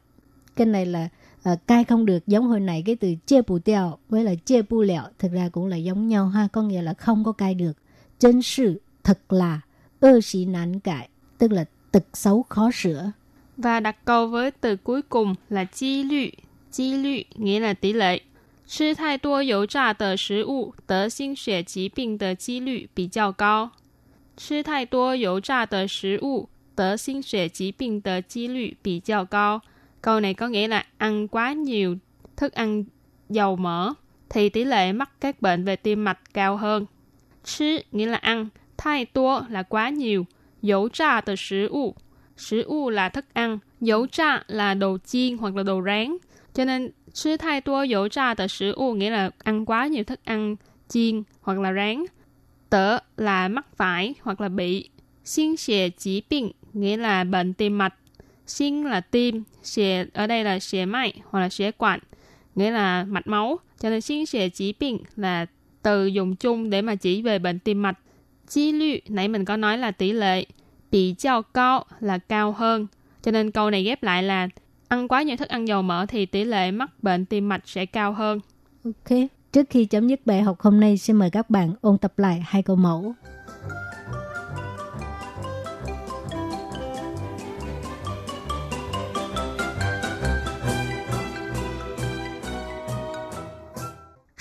Cái này là à, cai không được giống hồi nãy cái từ chê bù tèo với là chê bu lẹo thực ra cũng là giống nhau ha có nghĩa là không có cai được chân sự thật là ơ sĩ nạn cải tức là tật xấu khó sửa Và đặt câu với từ cuối cùng là chi lü. Chi lü nghĩa là tỷ lệ. 吃太多油炸的食物，得心血疾病的几率比较高。吃太多油炸的食物，得心血疾病的几率比较高。 Câu này có nghĩa là ăn quá nhiều thức ăn dầu mỡ thì tỷ lệ mắc các bệnh về tim mạch cao hơn. Chứ nghĩa là ăn, thay tua là quá nhiều, dấu trà từ sứ u. Sứ u là thức ăn, dấu trà là đồ chiên hoặc là đồ rán. Cho nên, chứ thay tua dấu trà từ sứ u nghĩa là ăn quá nhiều thức ăn chiên hoặc là rán. tớ là mắc phải hoặc là bị. Xin xề chỉ bệnh nghĩa là bệnh tim mạch. Xin là tim, xề ở đây là xề mạch hoặc là xề quản, nghĩa là mạch máu. Cho nên xin xề chỉ bệnh là từ dùng chung để mà chỉ về bệnh tim mạch. Chi lü, nãy mình có nói là tỷ lệ. Bị cao cao là cao hơn. Cho nên câu này ghép lại là ăn quá nhiều thức ăn dầu mỡ thì tỷ lệ mắc bệnh tim mạch sẽ cao hơn. ok trước khi chấm dứt bài học hôm nay xin mời các bạn ôn tập lại hai câu mẫu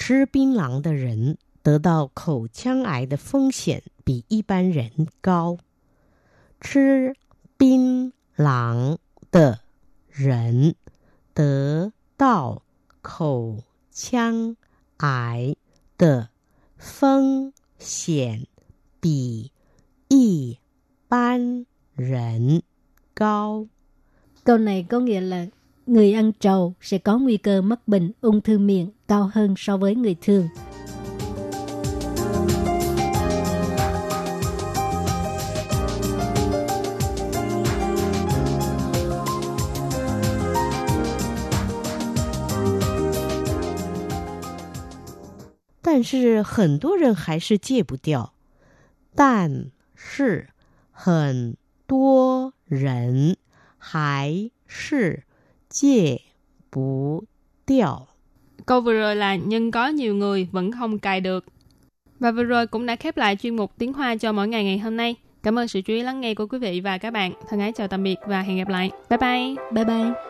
吃槟榔的人得到口腔癌的风险比一般人高。吃槟榔的人得到口腔癌的风险比一般人高。câu này có nghĩa là người ăn trầu sẽ có nguy cơ mắc bệnh ung thư miệng cao hơn so với người thường “但是很多人还是戒不掉。但是很多人还是 戒不掉。 Câu vừa rồi là nhưng có nhiều người vẫn không cài được. Và vừa rồi cũng đã khép lại chuyên mục tiếng Hoa cho mỗi ngày ngày hôm nay. Cảm ơn sự chú ý lắng nghe của quý vị và các bạn. Thân ái chào tạm biệt và hẹn gặp lại. Bye bye! bye bye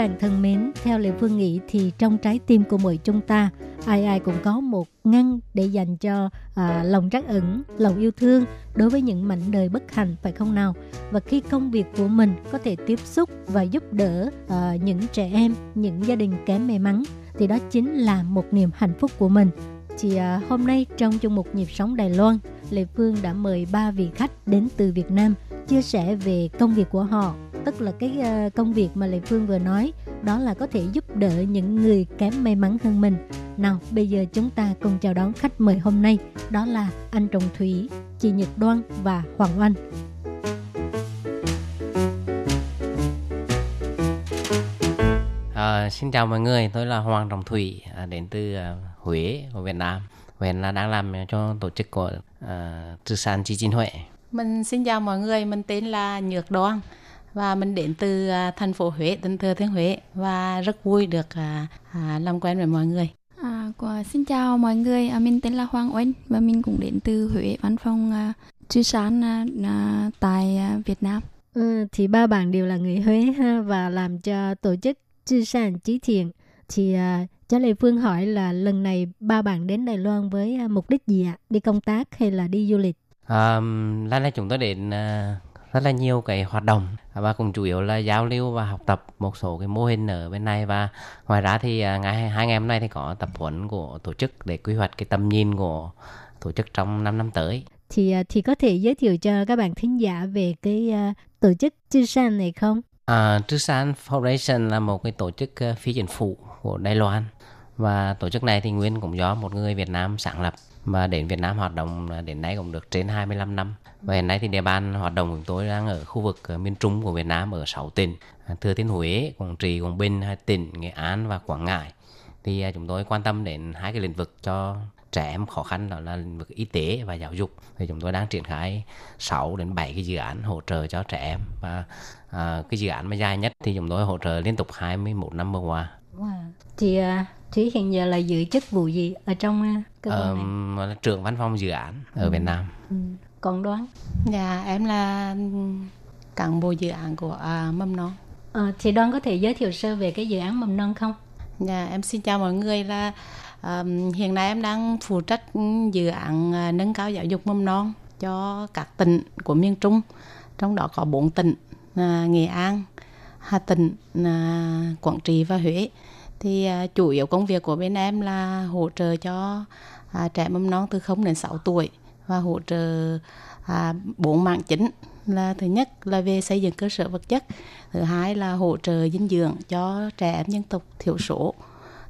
Bạn thân mến, theo Lệ Phương nghĩ thì trong trái tim của mỗi chúng ta, ai ai cũng có một ngăn để dành cho à, lòng trắc ẩn, lòng yêu thương đối với những mảnh đời bất hạnh phải không nào? Và khi công việc của mình có thể tiếp xúc và giúp đỡ à, những trẻ em, những gia đình kém may mắn thì đó chính là một niềm hạnh phúc của mình. Thì à, hôm nay trong chương mục nhịp sống Đài Loan, Lệ Phương đã mời ba vị khách đến từ Việt Nam chia sẻ về công việc của họ tức là cái uh, công việc mà Lệ Phương vừa nói đó là có thể giúp đỡ những người kém may mắn hơn mình. Nào, bây giờ chúng ta cùng chào đón khách mời hôm nay, đó là anh Trọng Thủy, chị Nhật Đoan và Hoàng Oanh. À, xin chào mọi người, tôi là Hoàng Trọng Thủy, à, đến từ à, Huế của Việt Nam. Hiện là đang làm cho tổ chức của à, Trư San Chi Chín Huệ. Mình xin chào mọi người, mình tên là Nhược Đoan và mình đến từ à, thành phố Huế, tỉnh Thừa Thiên Huế và rất vui được à, à, làm quen với mọi người. À, của, xin chào mọi người, à, mình tên là Hoàng Oanh và mình cũng đến từ Huế, văn phòng à, à, tại Việt Nam. Ừ, thì ba bạn đều là người Huế ha và làm cho tổ chức Trư Sản Chí Thiện. Thì à, cho Lê Phương hỏi là lần này ba bạn đến Đài Loan với à, mục đích gì ạ? Đi công tác hay là đi du lịch? À, lần này chúng tôi đến à, rất là nhiều cái hoạt động và cũng chủ yếu là giao lưu và học tập một số cái mô hình ở bên này và ngoài ra thì à, ngày hai ngày hôm nay thì có tập huấn của tổ chức để quy hoạch cái tầm nhìn của tổ chức trong 5 năm tới thì à, thì có thể giới thiệu cho các bạn thính giả về cái uh, tổ chức Chư San này không? À, Chư San Foundation là một cái tổ chức uh, phi chính phủ của Đài Loan. Và tổ chức này thì nguyên cũng do một người Việt Nam sáng lập và đến Việt Nam hoạt động đến nay cũng được trên 25 năm. Và hiện nay thì địa bàn hoạt động của chúng tôi đang ở khu vực ờ, miền Trung của Việt Nam ở 6 tỉnh à, Thừa Thiên Huế, Quảng Trị, Quảng Bình, hai tỉnh Nghệ An và Quảng Ngãi. Thì à, chúng tôi quan tâm đến hai cái lĩnh vực cho trẻ em khó khăn đó là lĩnh vực y tế và giáo dục. Thì chúng tôi đang triển khai 6 đến 7 cái dự án hỗ trợ cho trẻ em. Và à, cái dự án mà dài nhất thì chúng tôi hỗ trợ liên tục 21 năm vừa qua. Wow. Thì uh, Thúy hiện giờ là giữ chức vụ gì ở trong uh, cơ quan này? Uh, trưởng văn phòng dự án ở ừ. Việt Nam. Ừ còn đoán dạ em là cán bộ dự án của à, mầm non à, thì đoán có thể giới thiệu sơ về cái dự án mầm non không dạ em xin chào mọi người là um, hiện nay em đang phụ trách dự án uh, nâng cao giáo dục mầm non cho các tỉnh của miền trung trong đó có bốn tỉnh uh, nghệ an hà tĩnh à, quảng trị và huế thì à, chủ yếu công việc của bên em là hỗ trợ cho à, trẻ mầm non từ 0 đến 6 tuổi và hỗ trợ à, bốn mạng chính là thứ nhất là về xây dựng cơ sở vật chất thứ hai là hỗ trợ dinh dưỡng cho trẻ em dân tộc thiểu số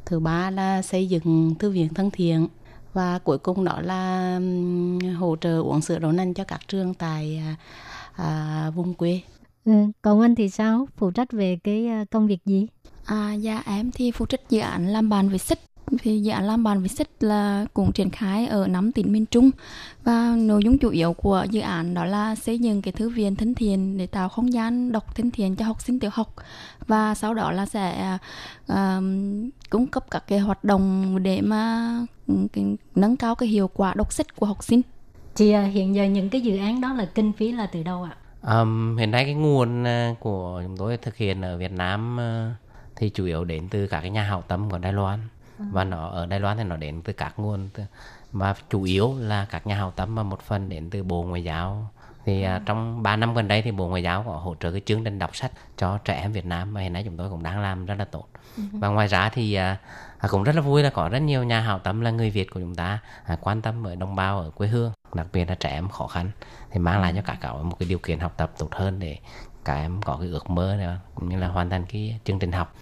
thứ ba là xây dựng thư viện thân thiện và cuối cùng đó là hỗ trợ uống sữa đậu nành cho các trường tại à, à vùng quê. Ừ, còn anh thì sao? Phụ trách về cái à, công việc gì? À, dạ em thì phụ trách dự án làm bàn với sách thì dự án làm bàn với sách là cũng triển khai ở năm tỉnh miền Trung và nội dung chủ yếu của dự án đó là xây dựng cái thư viện thân thiện để tạo không gian đọc thân thiện cho học sinh tiểu học và sau đó là sẽ uh, cung cấp các cái hoạt động để mà cái, nâng cao cái hiệu quả đọc sách của học sinh. Thì uh, hiện giờ những cái dự án đó là kinh phí là từ đâu ạ? Um, hiện nay cái nguồn uh, của chúng tôi thực hiện ở Việt Nam uh, thì chủ yếu đến từ các cái nhà hảo tâm của Đài Loan. Và nó ở Đài Loan thì nó đến từ các nguồn và chủ yếu là các nhà hảo tâm và một phần đến từ Bộ Ngoại giao. Thì à, trong 3 năm gần đây thì Bộ Ngoại giao có hỗ trợ cái chương trình đọc sách cho trẻ em Việt Nam và hiện nay chúng tôi cũng đang làm rất là tốt. Và ngoài ra thì à, cũng rất là vui là có rất nhiều nhà hảo tâm là người Việt của chúng ta à, quan tâm với đồng bào ở quê hương đặc biệt là trẻ em khó khăn thì mang lại cho cả cậu một cái điều kiện học tập tốt hơn để các em có cái ước mơ này, cũng như là hoàn thành cái chương trình học.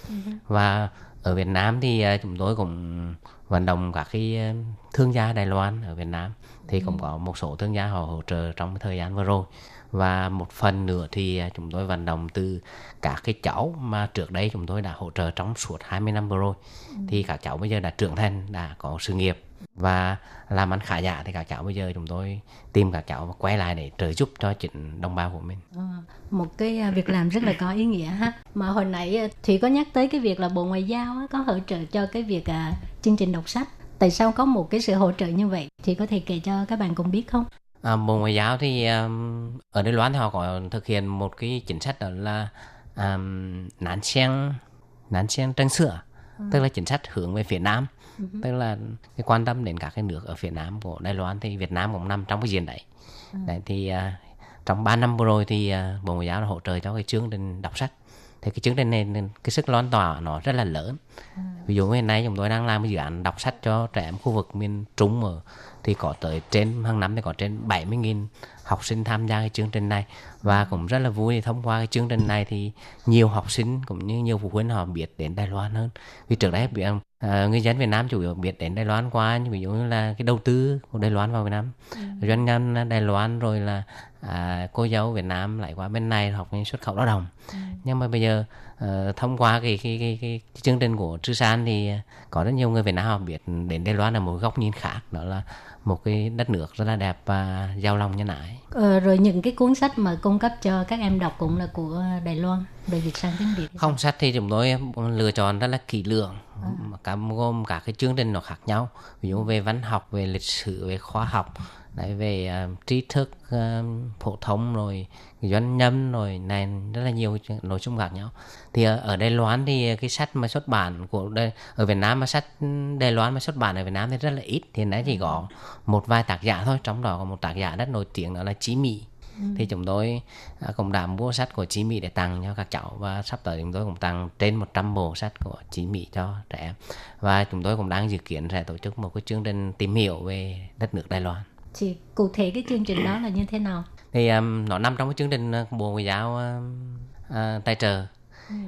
Và ở Việt Nam thì à, chúng tôi cũng vận động các cái à, thương gia Đài Loan ở Việt Nam. Thì cũng có một số thương gia họ hỗ trợ trong thời gian vừa rồi. Và một phần nữa thì à, chúng tôi vận động từ các cái cháu mà trước đây chúng tôi đã hỗ trợ trong suốt 20 năm vừa rồi. Thì các cháu bây giờ đã trưởng thành đã có sự nghiệp và làm ăn khá giả thì các cháu bây giờ chúng tôi tìm các cháu quay lại để trợ giúp cho chính đồng bào của mình. Ờ, một cái à, việc làm rất là có ý nghĩa ha. Mà hồi nãy à, thủy có nhắc tới cái việc là bộ ngoại giao có hỗ trợ cho cái việc à, chương trình đọc sách. Tại sao có một cái sự hỗ trợ như vậy? Thì có thể kể cho các bạn cùng biết không? À, Bộ Ngoại giao thì um, ở Đài Loan thì họ có thực hiện một cái chính sách đó là um, nán xem nán xem tranh sữa tức là chính sách hướng về phía Nam tức là cái quan tâm đến các cái nước ở phía Nam của Đài Loan thì Việt Nam cũng nằm trong cái diện đấy. Đấy thì à, trong 3 năm vừa rồi thì à, Bộ Ngoại giao đã hỗ trợ cho cái chương trình đọc sách. Thì cái chương trình này cái sức lan tỏa nó rất là lớn. Ví dụ hiện nay chúng tôi đang làm cái dự án đọc sách cho trẻ em khu vực miền Trung ở thì có tới trên hàng năm thì có trên 70.000 học sinh tham gia cái chương trình này. Và cũng rất là vui thông qua cái chương trình này thì nhiều học sinh cũng như nhiều phụ huynh họ biết đến Đài Loan hơn. Vì trước đây biết à, người dân Việt Nam chủ yếu biết đến Đài Loan qua ví dụ như là cái đầu tư của Đài Loan vào Việt Nam. Doanh nhân Đài Loan rồi là à, cô dâu Việt Nam lại qua bên này học xuất khẩu lao động. Nhưng mà bây giờ ờ, thông qua cái, cái, cái, cái, chương trình của Trư San thì có rất nhiều người Việt Nam họ biết đến Đài Loan là một góc nhìn khác đó là một cái đất nước rất là đẹp và giàu lòng nhân ái. Ờ, rồi những cái cuốn sách mà cung cấp cho các em đọc cũng là của Đài Loan về dịch sang tiếng Việt. Không sách thì chúng tôi lựa chọn rất là kỹ lưỡng cả gồm cả cái chương trình nó khác nhau. Ví dụ về văn học về lịch sử về khoa học đấy về uh, trí thức uh, phổ thông rồi doanh nhân rồi này rất là nhiều nội dung khác nhau. Thì ở, Đài Loan thì cái sách mà xuất bản của đây ở Việt Nam mà sách Đài Loan mà xuất bản ở Việt Nam thì rất là ít. Thì nãy chỉ có một vài tác giả thôi trong đó có một tác giả rất nổi tiếng đó là Chí Mỹ thì chúng tôi à, cũng đã mua sách của Chí Mỹ để tặng cho các cháu và sắp tới chúng tôi cũng tặng trên 100 bộ sách của Chí Mỹ cho trẻ em. Và chúng tôi cũng đang dự kiến sẽ tổ chức một cái chương trình tìm hiểu về đất nước Đài Loan. Thì cụ thể cái chương trình đó là như thế nào thì um, nó nằm trong cái chương trình uh, bộ ngoại giao uh, uh, tài trợ.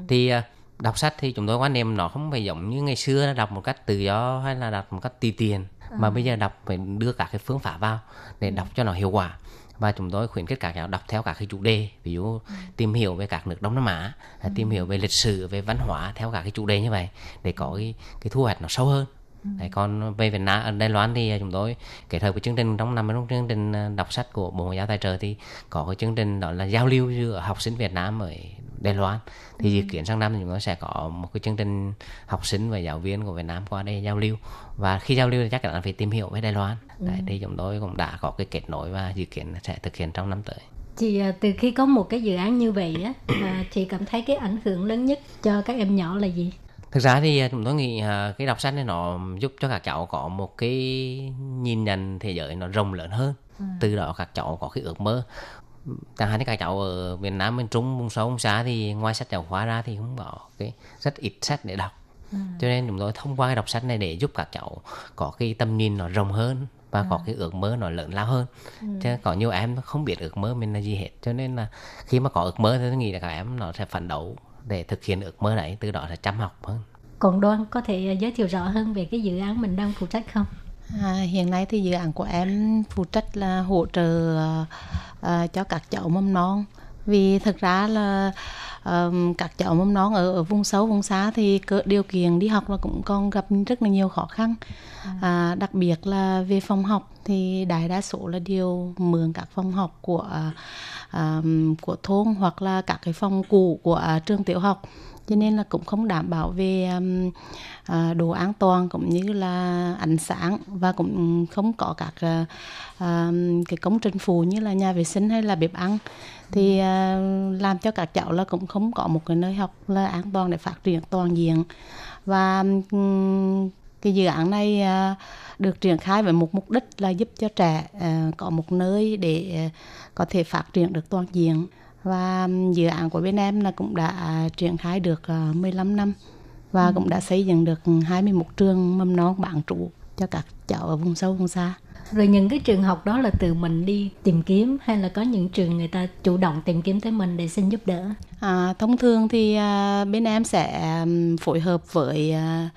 Thì uh, đọc sách thì chúng tôi quan niệm nó không phải giống như ngày xưa đọc một cách tự do hay là đọc một cách tùy tiền mà bây giờ đọc phải đưa các cái phương pháp vào để đọc cho nó hiệu quả. Và chúng tôi khuyến khích các cháu đọc theo các cái chủ đề ví dụ tìm hiểu về các nước Đông Nam Á hay tìm hiểu về lịch sử về văn hóa theo các cái chủ đề như vậy để có cái cái thu hoạch nó sâu hơn Đấy, còn về Việt Nam ở Đài Loan thì chúng tôi kết hợp với chương trình trong năm trong chương trình đọc sách của Bộ Ngoại giao tài trợ thì có cái chương trình đó là giao lưu giữa học sinh Việt Nam ở Đài Loan. Thì dự kiến sang năm thì chúng tôi sẽ có một cái chương trình học sinh và giáo viên của Việt Nam qua đây giao lưu. Và khi giao lưu thì chắc chắn là phải tìm hiểu với Đài Loan. Đấy, thì chúng tôi cũng đã có cái kết nối và dự kiến sẽ thực hiện trong năm tới. Thì à, từ khi có một cái dự án như vậy á chị cảm thấy cái ảnh hưởng lớn nhất cho các em nhỏ là gì thực ra thì chúng tôi nghĩ cái đọc sách này nó giúp cho các cháu có một cái nhìn nhận thế giới nó rộng lớn hơn ừ. từ đó các cháu có cái ước mơ chẳng hạn như các cháu ở miền Nam miền Trung vùng sâu vùng xa thì ngoài sách giáo khoa ra thì không có cái rất ít sách để đọc ừ. cho nên chúng tôi thông qua cái đọc sách này để giúp các cháu có cái tầm nhìn nó rộng hơn và ừ. có cái ước mơ nó lớn lao hơn ừ. chứ có nhiều em không biết ước mơ mình là gì hết cho nên là khi mà có ước mơ thì tôi nghĩ là các em nó sẽ phấn đấu để thực hiện ước mơ đấy từ đó sẽ chăm học hơn. Còn đoan có thể giới thiệu rõ hơn về cái dự án mình đang phụ trách không? À, hiện nay thì dự án của em phụ trách là hỗ trợ uh, cho các cháu mầm non vì thực ra là um, các cháu mầm non ở, ở vùng sâu vùng xa thì cơ điều kiện đi học là cũng còn gặp rất là nhiều khó khăn. À, đặc biệt là về phòng học thì đại đa số là điều mượn các phòng học của uh, của thôn hoặc là các cái phòng cũ của uh, trường tiểu học. Cho nên là cũng không đảm bảo về um, uh, đồ an toàn cũng như là ánh sáng và cũng không có các uh, cái công trình phụ như là nhà vệ sinh hay là bếp ăn thì uh, làm cho các cháu là cũng không có một cái nơi học là an toàn để phát triển toàn diện và cái dự án này uh, được triển khai với một mục đích là giúp cho trẻ uh, có một nơi để uh, có thể phát triển được toàn diện và dự án của bên em là cũng đã triển khai được 15 năm và ừ. cũng đã xây dựng được 21 trường mầm non bán trú cho các cháu ở vùng sâu vùng xa. Rồi những cái trường học đó là từ mình đi tìm kiếm hay là có những trường người ta chủ động tìm kiếm tới mình để xin giúp đỡ? À, thông thường thì à, bên em sẽ phối hợp với à,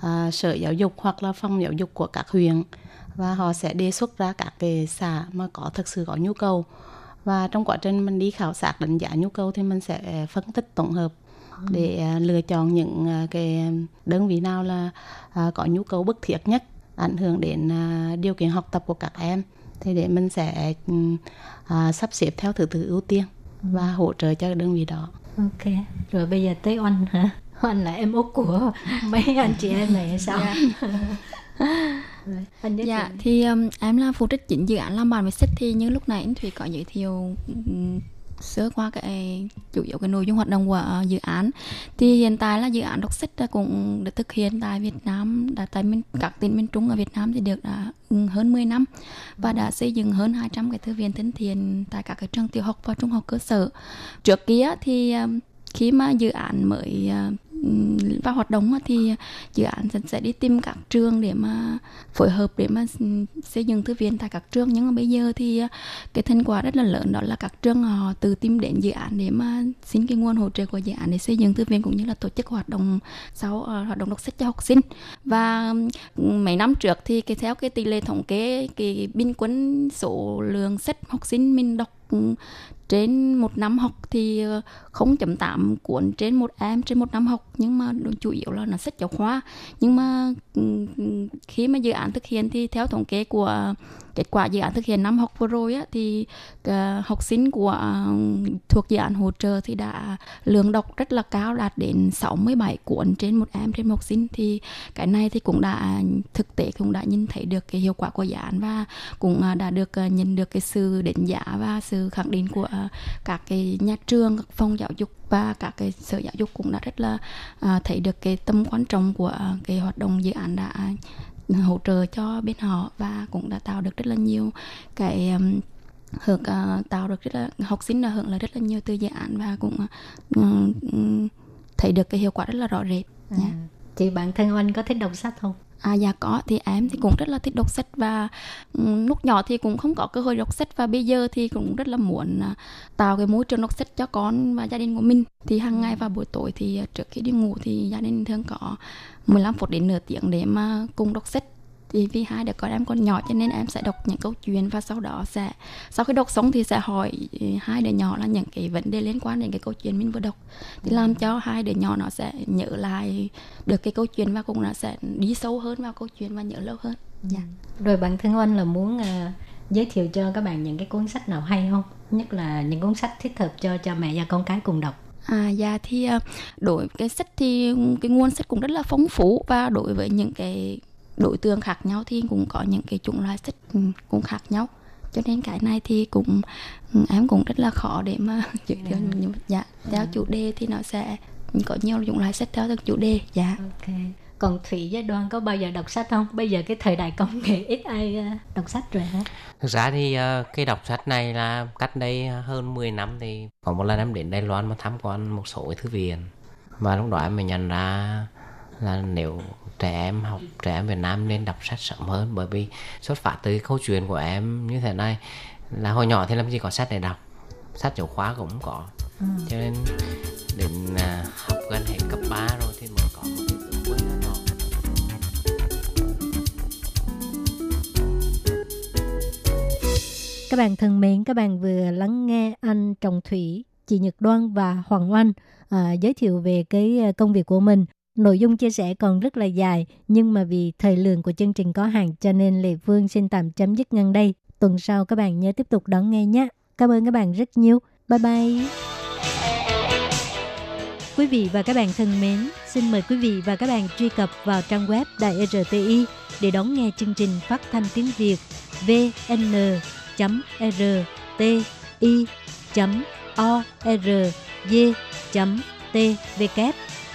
à, sở giáo dục hoặc là phòng giáo dục của các huyện và họ sẽ đề xuất ra các cái xã mà có thực sự có nhu cầu và trong quá trình mình đi khảo sát đánh giá nhu cầu thì mình sẽ phân tích tổng hợp để à, lựa chọn những à, cái đơn vị nào là à, có nhu cầu bức thiết nhất ảnh hưởng đến à, điều kiện học tập của các em. Thì để mình sẽ ừ, à, sắp xếp theo thứ tự ưu tiên và hỗ trợ cho đơn vị đó. Ok, rồi bây giờ tới Oanh hả? Oanh là em út của mấy anh chị em này sao? Rồi, anh giới Dạ thì um, em là phụ trách chính dự án làm bàn với sách thì như lúc nãy anh Thủy có giới thiệu um, sơ qua cái chủ yếu cái nội dung hoạt động của uh, dự án. Thì hiện tại là dự án đọc sách đã cũng được thực hiện tại Việt Nam đã tại miền, các tỉnh miền Trung ở Việt Nam thì được ờ, đã hơn 10 năm và đã xây dựng hơn 200 cái thư viện thân thiện tại các cái trường tiểu học và trung học cơ sở. Trước kia thì ờ, khi mà dự án mới uh, vào hoạt động thì dự án sẽ- đi tìm các trường để mà phối hợp để mà xây dựng thư viện tại các trường. Nhưng mà bây giờ thì ờ, cái thành quả rất là lớn, đó là các trường họ tự tìm đến dự án để mà xin cái nguồn hỗ trợ của dự án để xây dựng thư viện cũng như là tổ chức hoạt động sau ờ, hoạt động đọc sách cho học sinh. Và mấy năm trước thì cái, theo cái tỷ lệ thống kê, cái bình quân số lượng sách học sinh mình đọc trên một năm học thì ờ, không 0.8 cuốn trên một em, trên một năm học. Nhưng mà chủ yếu là nó sách giáo khoa. Nhưng mà ừ, ừ, khi mà dự án thực hiện thì theo thống kê của kết quả dự án thực hiện năm học vừa rồi á, thì ờ, học sinh của ờ, thuộc dự án hỗ trợ thì đã lượng đọc rất là cao đạt đến 67 cuốn trên một em trên một học sinh. Thì cái này thì cũng đã thực tế cũng đã nhìn thấy được cái hiệu quả của dự án và cũng ờ, đã được nhìn nhận được cái sự đánh giá và sự khẳng định của các cái nhà trường các phòng giáo dục và các cái sở giáo dục cũng đã rất là thấy được cái tầm quan trọng của cái hoạt động dự án đã hỗ trợ cho bên họ và cũng đã tạo được rất là nhiều cái um, hưởng uh, tạo được rất là học sinh đã hưởng lợi rất là nhiều từ dự án và cũng uh, thấy được cái hiệu quả rất là rõ rệt À, nha. chị bản thân anh có thích đọc sách không? À dạ có, thì em thì cũng rất là thích đọc sách và ừ, lúc nhỏ thì cũng không có cơ hội đọc sách và bây giờ thì cũng rất là muốn à, tạo cái môi trường đọc sách cho con và gia đình của mình. Thì hàng ngày vào buổi tối thì à, trước khi đi ngủ thì gia đình thường có 15 phút đến nửa tiếng để mà cùng đọc sách thì vì hai đứa con em còn nhỏ cho nên em sẽ đọc những câu chuyện và sau đó sẽ sau khi đọc xong thì sẽ hỏi ừ, hai đứa nhỏ là những cái vấn đề liên quan đến cái câu chuyện mình vừa đọc. Thì làm cho hai đứa nhỏ nó sẽ nhớ lại được cái câu chuyện và cũng nó sẽ đi sâu hơn vào câu chuyện và nhớ lâu hơn. Dạ. Rồi bản thân Oanh là muốn à, giới thiệu cho các bạn những cái cuốn sách nào hay không? Nhất là những cuốn sách thích hợp cho cha mẹ và con cái cùng đọc. À dạ thì à, đối với cái sách thì cái nguồn sách cũng rất là phong phú và đối với những cái đối tượng khác nhau thì cũng có những cái chủng loại sách ừ, cũng khác nhau cho nên cái này thì cũng ừ, em cũng rất là khó để mà giới thiệu nhưng dạ theo chủ đề thì nó sẽ có nhiều chủng loại sách theo từng chủ đề dạ Ok. Còn Thủy với Đoan có bao giờ đọc sách không? Bây giờ cái thời đại công nghệ ít ai à, đọc sách rồi hả? Thực ra thì ờ, cái đọc sách này là cách đây hơn 10 năm thì có một lần em đến Đài Loan mà tham quan một số cái thư viện và lúc đó em mới nhận ra là nếu trẻ em học trẻ em Việt Nam nên đọc sách sớm hơn bởi vì xuất phát từ câu chuyện của em như thế này là hồi nhỏ thì làm gì có sách để đọc sách giáo khoa cũng không có cho nên đến à, học gần hết cấp 3 rồi thì mới có một cái nhỏ nhỏ. Các bạn thân mến, các bạn vừa lắng nghe anh Trọng Thủy, chị Nhật Đoan và Hoàng Oanh à, giới thiệu về cái à, công việc của mình. Nội dung chia sẻ còn rất là dài, nhưng mà vì thời lượng của chương trình có hạn cho nên Lệ Phương xin tạm chấm dứt ngang đây. Tuần sau các bạn nhớ tiếp tục đón nghe nhé. Cảm ơn các bạn rất nhiều. Bye bye. Quý vị và các bạn thân mến, xin mời quý vị và các bạn truy cập vào trang web Đài RTI để đón nghe chương trình phát thanh tiếng Việt vn.rti.org.tvk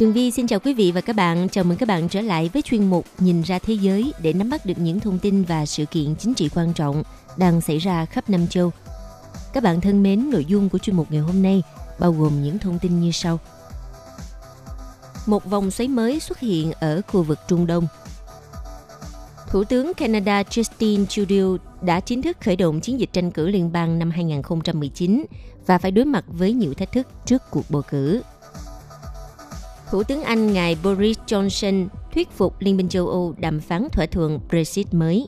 Tường Vi xin chào quý vị và các bạn. Chào mừng các bạn trở lại với chuyên mục Nhìn ra thế giới để nắm bắt được những thông tin và sự kiện chính trị quan trọng đang xảy ra khắp năm châu. Các bạn thân mến, nội dung của chuyên mục ngày hôm nay bao gồm những thông tin như sau. Một vòng xoáy mới xuất hiện ở khu vực Trung Đông. Thủ tướng Canada Justin Trudeau đã chính thức khởi động chiến dịch tranh cử liên bang năm 2019 và phải đối mặt với nhiều thách thức trước cuộc bầu cử. Thủ tướng Anh ngài Boris Johnson thuyết phục Liên minh châu Âu đàm phán thỏa thuận Brexit mới.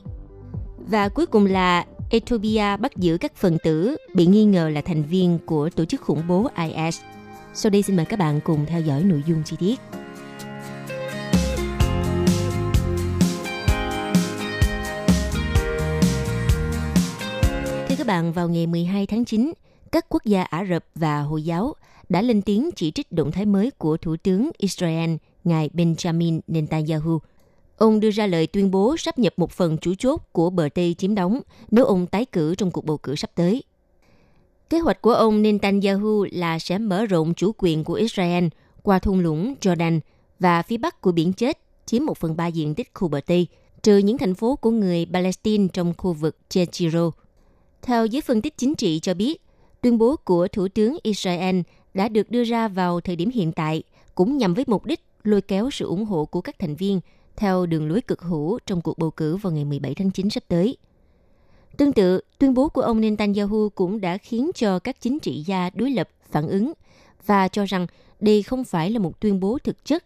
Và cuối cùng là Ethiopia bắt giữ các phần tử bị nghi ngờ là thành viên của tổ chức khủng bố IS. Sau đây xin mời các bạn cùng theo dõi nội dung chi tiết. Thưa các bạn, vào ngày 12 tháng 9, các quốc gia Ả Rập và Hồi giáo đã lên tiếng chỉ trích động thái mới của Thủ tướng Israel, ngài Benjamin Netanyahu. Ông đưa ra lời tuyên bố sắp nhập một phần chủ chốt của bờ Tây chiếm đóng nếu ông tái cử trong cuộc bầu cử sắp tới. Kế hoạch của ông Netanyahu là sẽ mở rộng chủ quyền của Israel qua thung lũng Jordan và phía bắc của biển chết chiếm một phần ba diện tích khu bờ Tây, trừ những thành phố của người Palestine trong khu vực Jezero. Theo giới phân tích chính trị cho biết, tuyên bố của Thủ tướng Israel đã được đưa ra vào thời điểm hiện tại cũng nhằm với mục đích lôi kéo sự ủng hộ của các thành viên theo đường lối cực hữu trong cuộc bầu cử vào ngày 17 tháng 9 sắp tới. Tương tự, tuyên bố của ông Netanyahu cũng đã khiến cho các chính trị gia đối lập phản ứng và cho rằng đây không phải là một tuyên bố thực chất,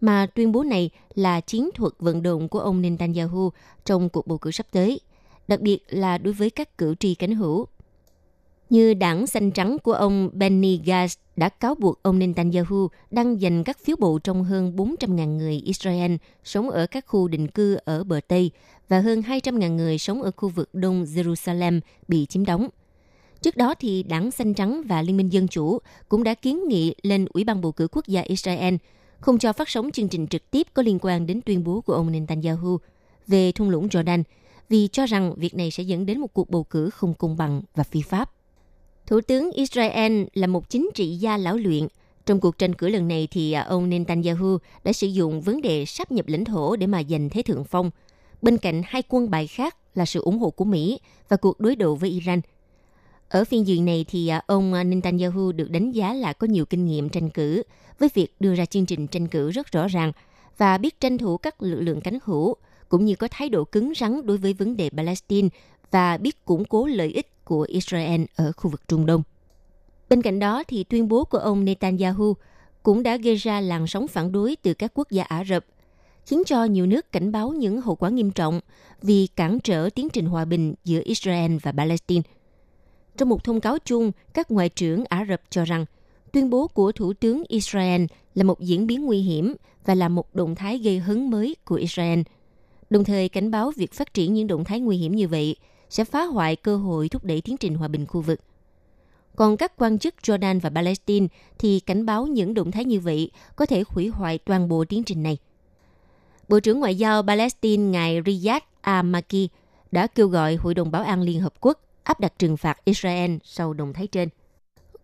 mà tuyên bố này là chiến thuật vận động của ông Netanyahu trong cuộc bầu cử sắp tới, đặc biệt là đối với các cử tri cánh hữu như đảng xanh trắng của ông Benny Gantz đã cáo buộc ông Netanyahu đang giành các phiếu bầu trong hơn 400.000 người Israel sống ở các khu định cư ở bờ Tây và hơn 200.000 người sống ở khu vực đông Jerusalem bị chiếm đóng. Trước đó thì đảng Xanh Trắng và Liên minh Dân Chủ cũng đã kiến nghị lên Ủy ban bầu cử quốc gia Israel không cho phát sóng chương trình trực tiếp có liên quan đến tuyên bố của ông Netanyahu về thung lũng Jordan vì cho rằng việc này sẽ dẫn đến một cuộc bầu cử không công bằng và phi pháp. Thủ tướng Israel là một chính trị gia lão luyện. Trong cuộc tranh cử lần này thì à, ông Netanyahu đã sử dụng vấn đề sáp nhập lãnh thổ để mà giành thế thượng phong. Bên cạnh hai quân bài khác là sự ủng hộ của Mỹ và cuộc đối đầu với Iran. Ở phiên dự này thì à, ông Netanyahu được đánh giá là có nhiều kinh nghiệm tranh cử, với việc đưa ra chương trình tranh cử rất rõ ràng và biết tranh thủ các lực lượng cánh hữu, cũng như có thái độ cứng rắn đối với vấn đề Palestine và biết củng cố lợi ích của Israel ở khu vực Trung Đông. Bên cạnh đó thì tuyên bố của ông Netanyahu cũng đã gây ra làn sóng phản đối từ các quốc gia Ả Rập, khiến cho nhiều nước cảnh báo những hậu quả nghiêm trọng vì cản trở tiến trình hòa bình giữa Israel và Palestine. Trong một thông cáo chung, các ngoại trưởng Ả Rập cho rằng tuyên bố của Thủ tướng Israel là một diễn biến nguy hiểm và là một động thái gây hấn mới của Israel, đồng thời cảnh báo việc phát triển những động thái nguy hiểm như vậy sẽ phá hoại cơ hội thúc đẩy tiến trình hòa bình khu vực. Còn các quan chức Jordan và Palestine thì cảnh báo những động thái như vậy có thể hủy hoại toàn bộ tiến trình này. Bộ trưởng Ngoại giao Palestine ngài Riyad al-Maki đã kêu gọi Hội đồng Bảo an Liên Hợp Quốc áp đặt trừng phạt Israel sau động thái trên.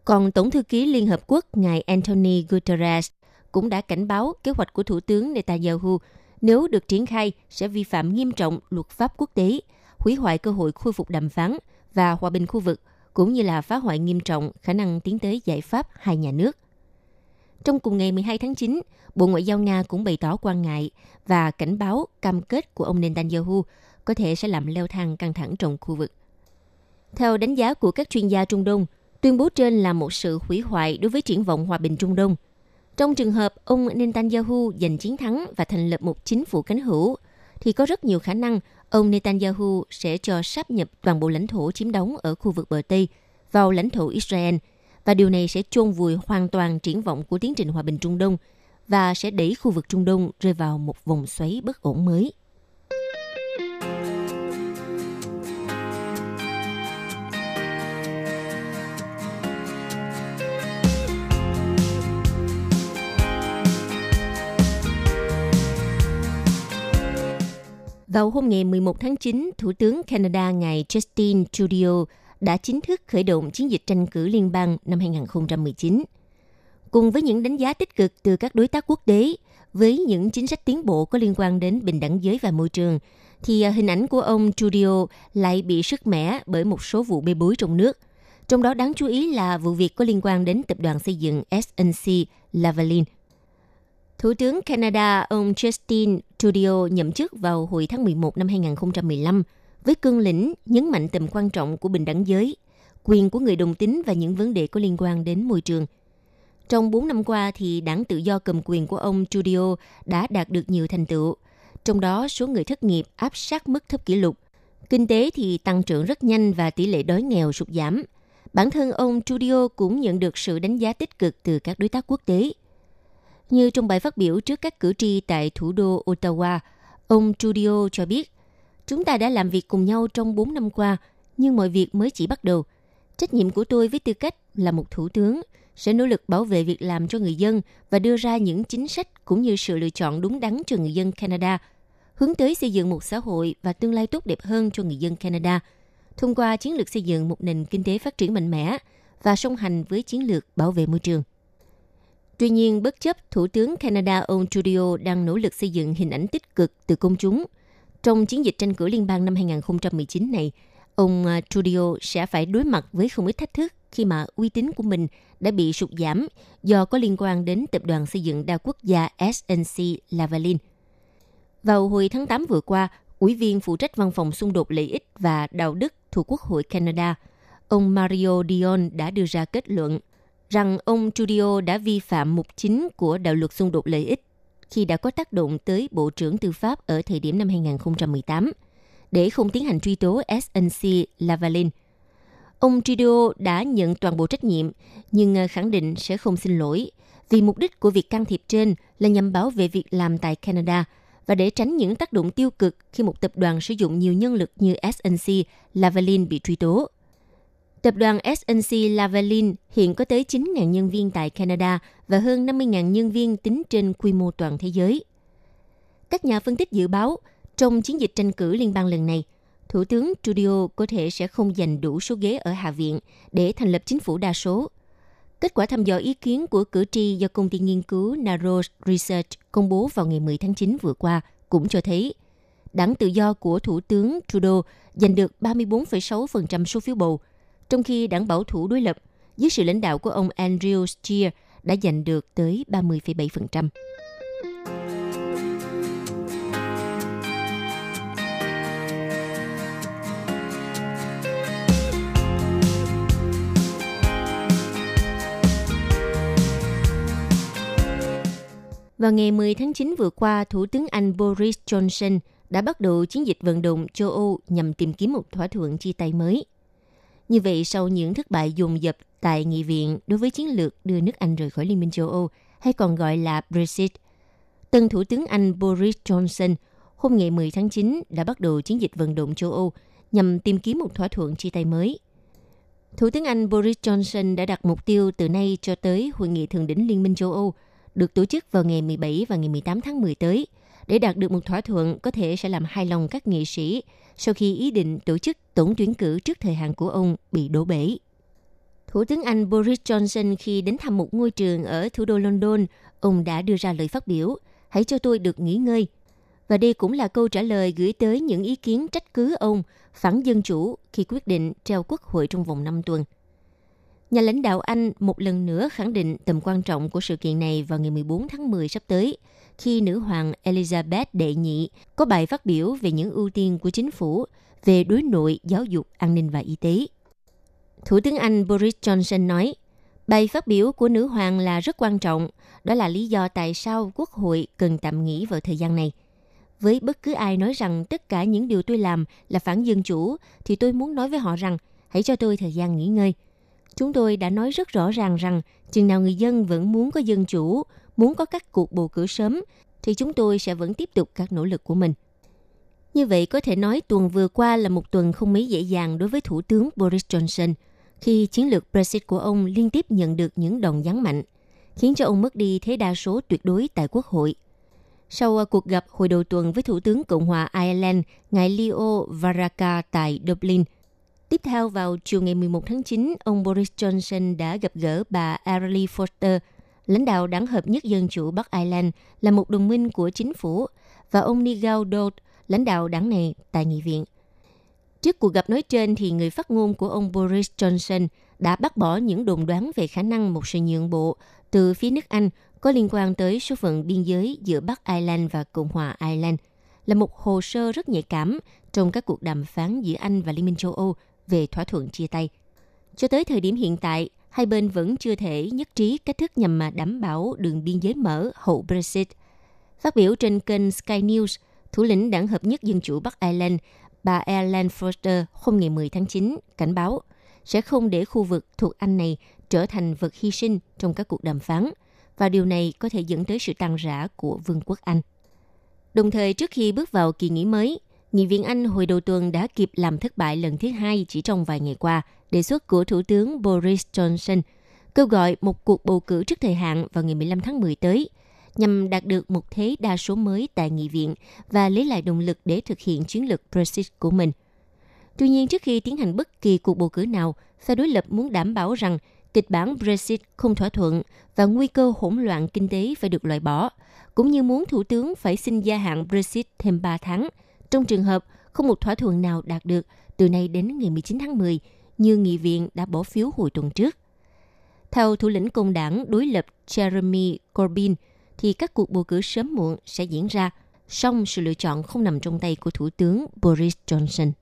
Còn Tổng thư ký Liên Hợp Quốc ngài Anthony Guterres cũng đã cảnh báo kế hoạch của Thủ tướng Netanyahu nếu được triển khai sẽ vi phạm nghiêm trọng luật pháp quốc tế hủy hoại cơ hội khôi phục đàm phán và hòa bình khu vực, cũng như là phá hoại nghiêm trọng khả năng tiến tới giải pháp hai nhà nước. Trong cùng ngày 12 tháng 9, Bộ Ngoại giao Nga cũng bày tỏ quan ngại và cảnh báo cam kết của ông Netanyahu có thể sẽ làm leo thang căng thẳng trong khu vực. Theo đánh giá của các chuyên gia Trung Đông, tuyên bố trên là một sự hủy hoại đối với triển vọng hòa bình Trung Đông. Trong trường hợp ông Netanyahu giành chiến thắng và thành lập một chính phủ cánh hữu, thì có rất nhiều khả năng ông Netanyahu sẽ cho sáp nhập toàn bộ lãnh thổ chiếm đóng ở khu vực bờ Tây, vào lãnh thổ Israel, và điều này sẽ chôn vùi hoàn toàn triển vọng của tiến trình hòa bình Trung Đông và sẽ đẩy khu vực Trung Đông rơi vào một vòng xoáy bất ổn mới. Vào hôm ngày 11 tháng 9, Thủ tướng Canada ngài Justin Trudeau đã chính thức khởi động chiến dịch tranh cử liên bang năm 2019. Cùng với những đánh giá tích cực từ các đối tác quốc tế, với những chính sách tiến bộ có liên quan đến bình đẳng giới và môi trường, thì à, hình ảnh của ông Trudeau lại bị sức mẻ bởi một số vụ bê bối trong nước. Trong đó đáng chú ý là vụ việc có liên quan đến tập đoàn xây dựng SNC Lavalin – Thủ tướng Canada ông Justin Trudeau nhậm chức vào hồi tháng 11 năm 2015 với cương lĩnh nhấn mạnh tầm quan trọng của bình đẳng giới, quyền của người đồng tính và những vấn đề có liên quan đến môi trường. Trong 4 năm qua thì đảng tự do cầm quyền của ông Trudeau đã đạt được nhiều thành tựu, trong đó số người thất nghiệp áp sát mức thấp kỷ lục. Kinh tế thì tăng trưởng rất nhanh và tỷ lệ đói nghèo sụt giảm. Bản thân ông Trudeau cũng nhận được sự đánh giá tích cực từ các đối tác quốc tế – như trong bài phát biểu trước các cử tri tại thủ đô Ottawa, ông Trudeau cho biết, chúng ta đã làm việc cùng nhau trong 4 năm qua, nhưng mọi việc mới chỉ bắt đầu. Trách nhiệm của tôi với tư cách là một thủ tướng sẽ nỗ lực bảo vệ việc làm cho người dân và đưa ra những chính sách cũng như sự lựa chọn đúng đắn cho người dân Canada, hướng tới xây dựng một xã hội và tương lai tốt đẹp hơn cho người dân Canada, thông qua chiến lược xây dựng một nền kinh tế phát triển mạnh mẽ và song hành với chiến lược bảo vệ môi trường. Tuy nhiên, bất chấp Thủ tướng Canada ông Trudeau đang nỗ lực xây dựng hình ảnh tích cực từ công chúng, trong chiến dịch tranh cử liên bang năm 2019 này, ông à, Trudeau sẽ phải đối mặt với không ít thách thức khi mà uy tín của mình đã bị sụt giảm do có liên quan đến tập đoàn xây dựng đa quốc gia SNC Lavalin. Vào hồi tháng 8 vừa qua, Ủy viên phụ trách văn phòng xung đột lợi ích và đạo đức thuộc Quốc hội Canada, ông Mario Dion đã đưa ra kết luận – rằng ông Trudeau đã vi phạm mục chính của đạo luật xung đột lợi ích khi đã có tác động tới Bộ trưởng Tư pháp ở thời điểm năm 2018 để không tiến hành truy tố SNC Lavalin. Ông Trudeau đã nhận toàn bộ trách nhiệm, nhưng ờ, khẳng định sẽ không xin lỗi vì mục đích của việc can thiệp trên là nhằm bảo vệ việc làm tại Canada và để tránh những tác động tiêu cực khi một tập đoàn sử dụng nhiều nhân lực như SNC Lavalin bị truy tố. Tập đoàn SNC Lavalin hiện có tới 9.000 nhân viên tại Canada và hơn 50.000 nhân viên tính trên quy mô toàn thế giới. Các nhà phân tích dự báo, trong chiến dịch tranh cử liên bang lần này, Thủ tướng Trudeau có thể sẽ không giành đủ số ghế ở Hạ viện để thành lập chính phủ đa số. Kết quả thăm dò ý kiến của cử tri do công ty nghiên cứu Narrows Research công bố vào ngày 10 tháng 9 vừa qua cũng cho thấy đảng tự do của Thủ tướng Trudeau giành được 34,6% số phiếu bầu – trong khi đảng bảo thủ đối lập dưới sự lãnh đạo của ông Andrew Scheer đã giành được tới 30,7%. Vào ngày 10 tháng 9 vừa qua, Thủ tướng Anh Boris Johnson đã bắt đầu chiến dịch vận động châu Âu nhằm tìm kiếm một thỏa thuận chia tay mới – như vậy, sau những thất bại dồn dập tại nghị viện đối với chiến lược đưa nước Anh rời khỏi Liên minh châu Âu, hay còn gọi là Brexit, tân Thủ tướng Anh Boris Johnson hôm ngày 10 tháng 9 đã bắt đầu chiến dịch vận động châu Âu nhằm tìm kiếm một thỏa thuận chia tay mới. Thủ tướng Anh Boris Johnson đã đặt mục tiêu từ nay cho tới Hội nghị Thượng đỉnh Liên minh châu Âu được tổ chức vào ngày 17 và ngày 18 tháng 10 tới để đạt được một thỏa thuận có thể sẽ làm hài lòng các nghị sĩ sau khi ý định tổ chức tổng tuyển cử trước thời hạn của ông bị đổ bể. Thủ tướng Anh Boris Johnson khi đến thăm một ngôi trường ở thủ đô London, ông đã đưa ra lời phát biểu, hãy cho tôi được nghỉ ngơi. Và đây cũng là câu trả lời gửi tới những ý kiến trách cứ ông phản dân chủ khi quyết định treo quốc hội trong vòng 5 tuần. Nhà lãnh đạo Anh một lần nữa khẳng định tầm quan trọng của sự kiện này vào ngày 14 tháng 10 sắp tới – khi nữ hoàng Elizabeth đệ nhị có bài phát biểu về những ưu tiên của chính phủ về đối nội, giáo dục, an ninh và y tế. Thủ tướng Anh Boris Johnson nói, bài phát biểu của nữ hoàng là rất quan trọng, đó là lý do tại sao Quốc hội cần tạm nghỉ vào thời gian này. Với bất cứ ai nói rằng tất cả những điều tôi làm là phản dân chủ, thì tôi muốn nói với họ rằng hãy cho tôi thời gian nghỉ ngơi. Chúng tôi đã nói rất rõ ràng rằng chừng nào người dân vẫn muốn có dân chủ, muốn có các cuộc bầu cử sớm, thì chúng tôi sẽ vẫn tiếp tục các nỗ lực của mình. Như vậy có thể nói tuần vừa qua là một tuần không mấy dễ dàng đối với Thủ tướng Boris Johnson khi chiến lược Brexit của ông liên tiếp nhận được những đòn giáng mạnh, khiến cho ông mất đi thế đa số tuyệt đối tại Quốc hội. Sau à, cuộc gặp hồi đầu tuần với Thủ tướng Cộng hòa Ireland, ngài Leo Varadkar tại Dublin, tiếp theo vào chiều ngày 11 tháng 9, ông Boris Johnson đã gặp gỡ bà Arlie Foster, lãnh đạo đảng hợp nhất dân chủ Bắc Ireland là một đồng minh của chính phủ, và ông Nigel Dodd, lãnh đạo đảng này tại nghị viện. Trước cuộc gặp nói trên thì người phát ngôn của ông Boris Johnson đã bác bỏ những đồn đoán về khả năng một sự nhượng bộ từ phía nước Anh có liên quan tới số phận biên giới giữa Bắc Ireland và Cộng hòa Ireland là một hồ sơ rất nhạy cảm trong các cuộc đàm phán giữa Anh và Liên minh châu Âu về thỏa thuận chia tay. Cho tới thời điểm hiện tại, hai bên vẫn chưa thể nhất trí cách thức nhằm mà đảm bảo đường biên giới mở hậu Brexit. Phát biểu trên kênh Sky News, thủ lĩnh đảng hợp nhất dân chủ Bắc Ireland, bà Ellen Foster hôm ngày 10 tháng 9 cảnh báo sẽ không để khu vực thuộc Anh này trở thành vật hy sinh trong các cuộc đàm phán, và điều này có thể dẫn tới sự tan rã của Vương quốc Anh. Đồng thời, trước khi bước vào kỳ nghỉ mới, Nghị viện Anh hồi đầu tuần đã kịp làm thất bại lần thứ hai chỉ trong vài ngày qua đề xuất của Thủ tướng Boris Johnson kêu gọi một cuộc bầu cử trước thời hạn vào ngày 15 tháng 10 tới nhằm đạt được một thế đa số mới tại nghị viện và lấy lại động lực để thực hiện chiến lược Brexit của mình. Tuy nhiên, trước khi tiến hành bất kỳ cuộc bầu cử nào, phe đối lập muốn đảm bảo rằng kịch bản Brexit không thỏa thuận và nguy cơ hỗn loạn kinh tế phải được loại bỏ, cũng như muốn Thủ tướng phải xin gia hạn Brexit thêm 3 tháng – trong trường hợp không một thỏa thuận nào đạt được từ nay đến ngày 19 tháng 10 như nghị viện đã bỏ phiếu hồi tuần trước. Theo thủ lĩnh công đảng đối lập Jeremy Corbyn, thì các cuộc bầu cử sớm muộn sẽ diễn ra, song sự lựa chọn không nằm trong tay của Thủ tướng Boris Johnson.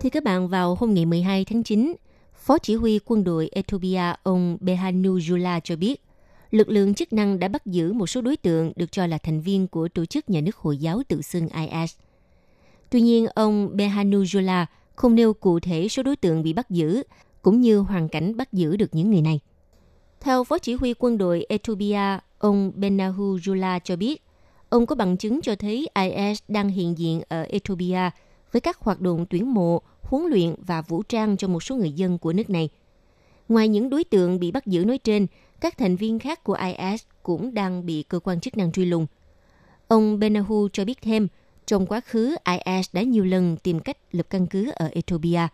Thưa các bạn, vào hôm ngày 12 tháng 9, Phó Chỉ huy quân đội Ethiopia ông Behanu Jula cho biết, lực lượng chức năng đã bắt giữ một số đối tượng được cho là thành viên của tổ chức nhà nước Hồi giáo tự xưng IS. Tuy nhiên, ông Behanu Jula không nêu cụ thể số đối tượng bị bắt giữ, cũng như hoàn cảnh bắt giữ được những người này. Theo Phó Chỉ huy quân đội Ethiopia, ông Benahu Jula cho biết, ông có bằng chứng cho thấy IS đang hiện diện ở Ethiopia với các hoạt động tuyển mộ, huấn luyện và vũ trang cho một số người dân của nước này. Ngoài những đối tượng bị bắt giữ nói trên, các thành viên khác của IS cũng đang bị cơ quan chức năng truy lùng. Ông Benahu cho biết thêm, trong quá khứ IS đã nhiều lần tìm cách lập căn cứ ở Ethiopia.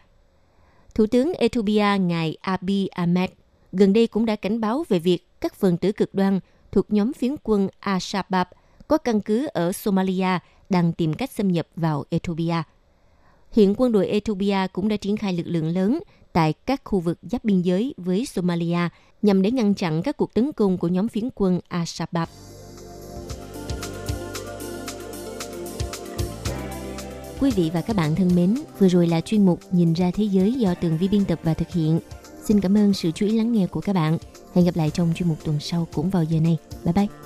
Thủ tướng Ethiopia ngài Abiy Ahmed gần đây cũng đã cảnh báo về việc các phần tử cực đoan thuộc nhóm phiến quân Al-Shabaab có căn cứ ở Somalia đang tìm cách xâm nhập vào Ethiopia. Hiện quân đội Ethiopia cũng đã triển khai lực lượng lớn tại các khu vực giáp biên giới với Somalia nhằm để ngăn chặn các cuộc tấn công của nhóm phiến quân Al-Shabaab. Quý vị và các bạn thân mến, vừa rồi là chuyên mục Nhìn ra thế giới do Tường Vi biên tập và thực hiện. Xin cảm ơn sự chú ý lắng nghe của các bạn. Hẹn gặp lại trong chuyên mục tuần sau cũng vào giờ này. Bye bye!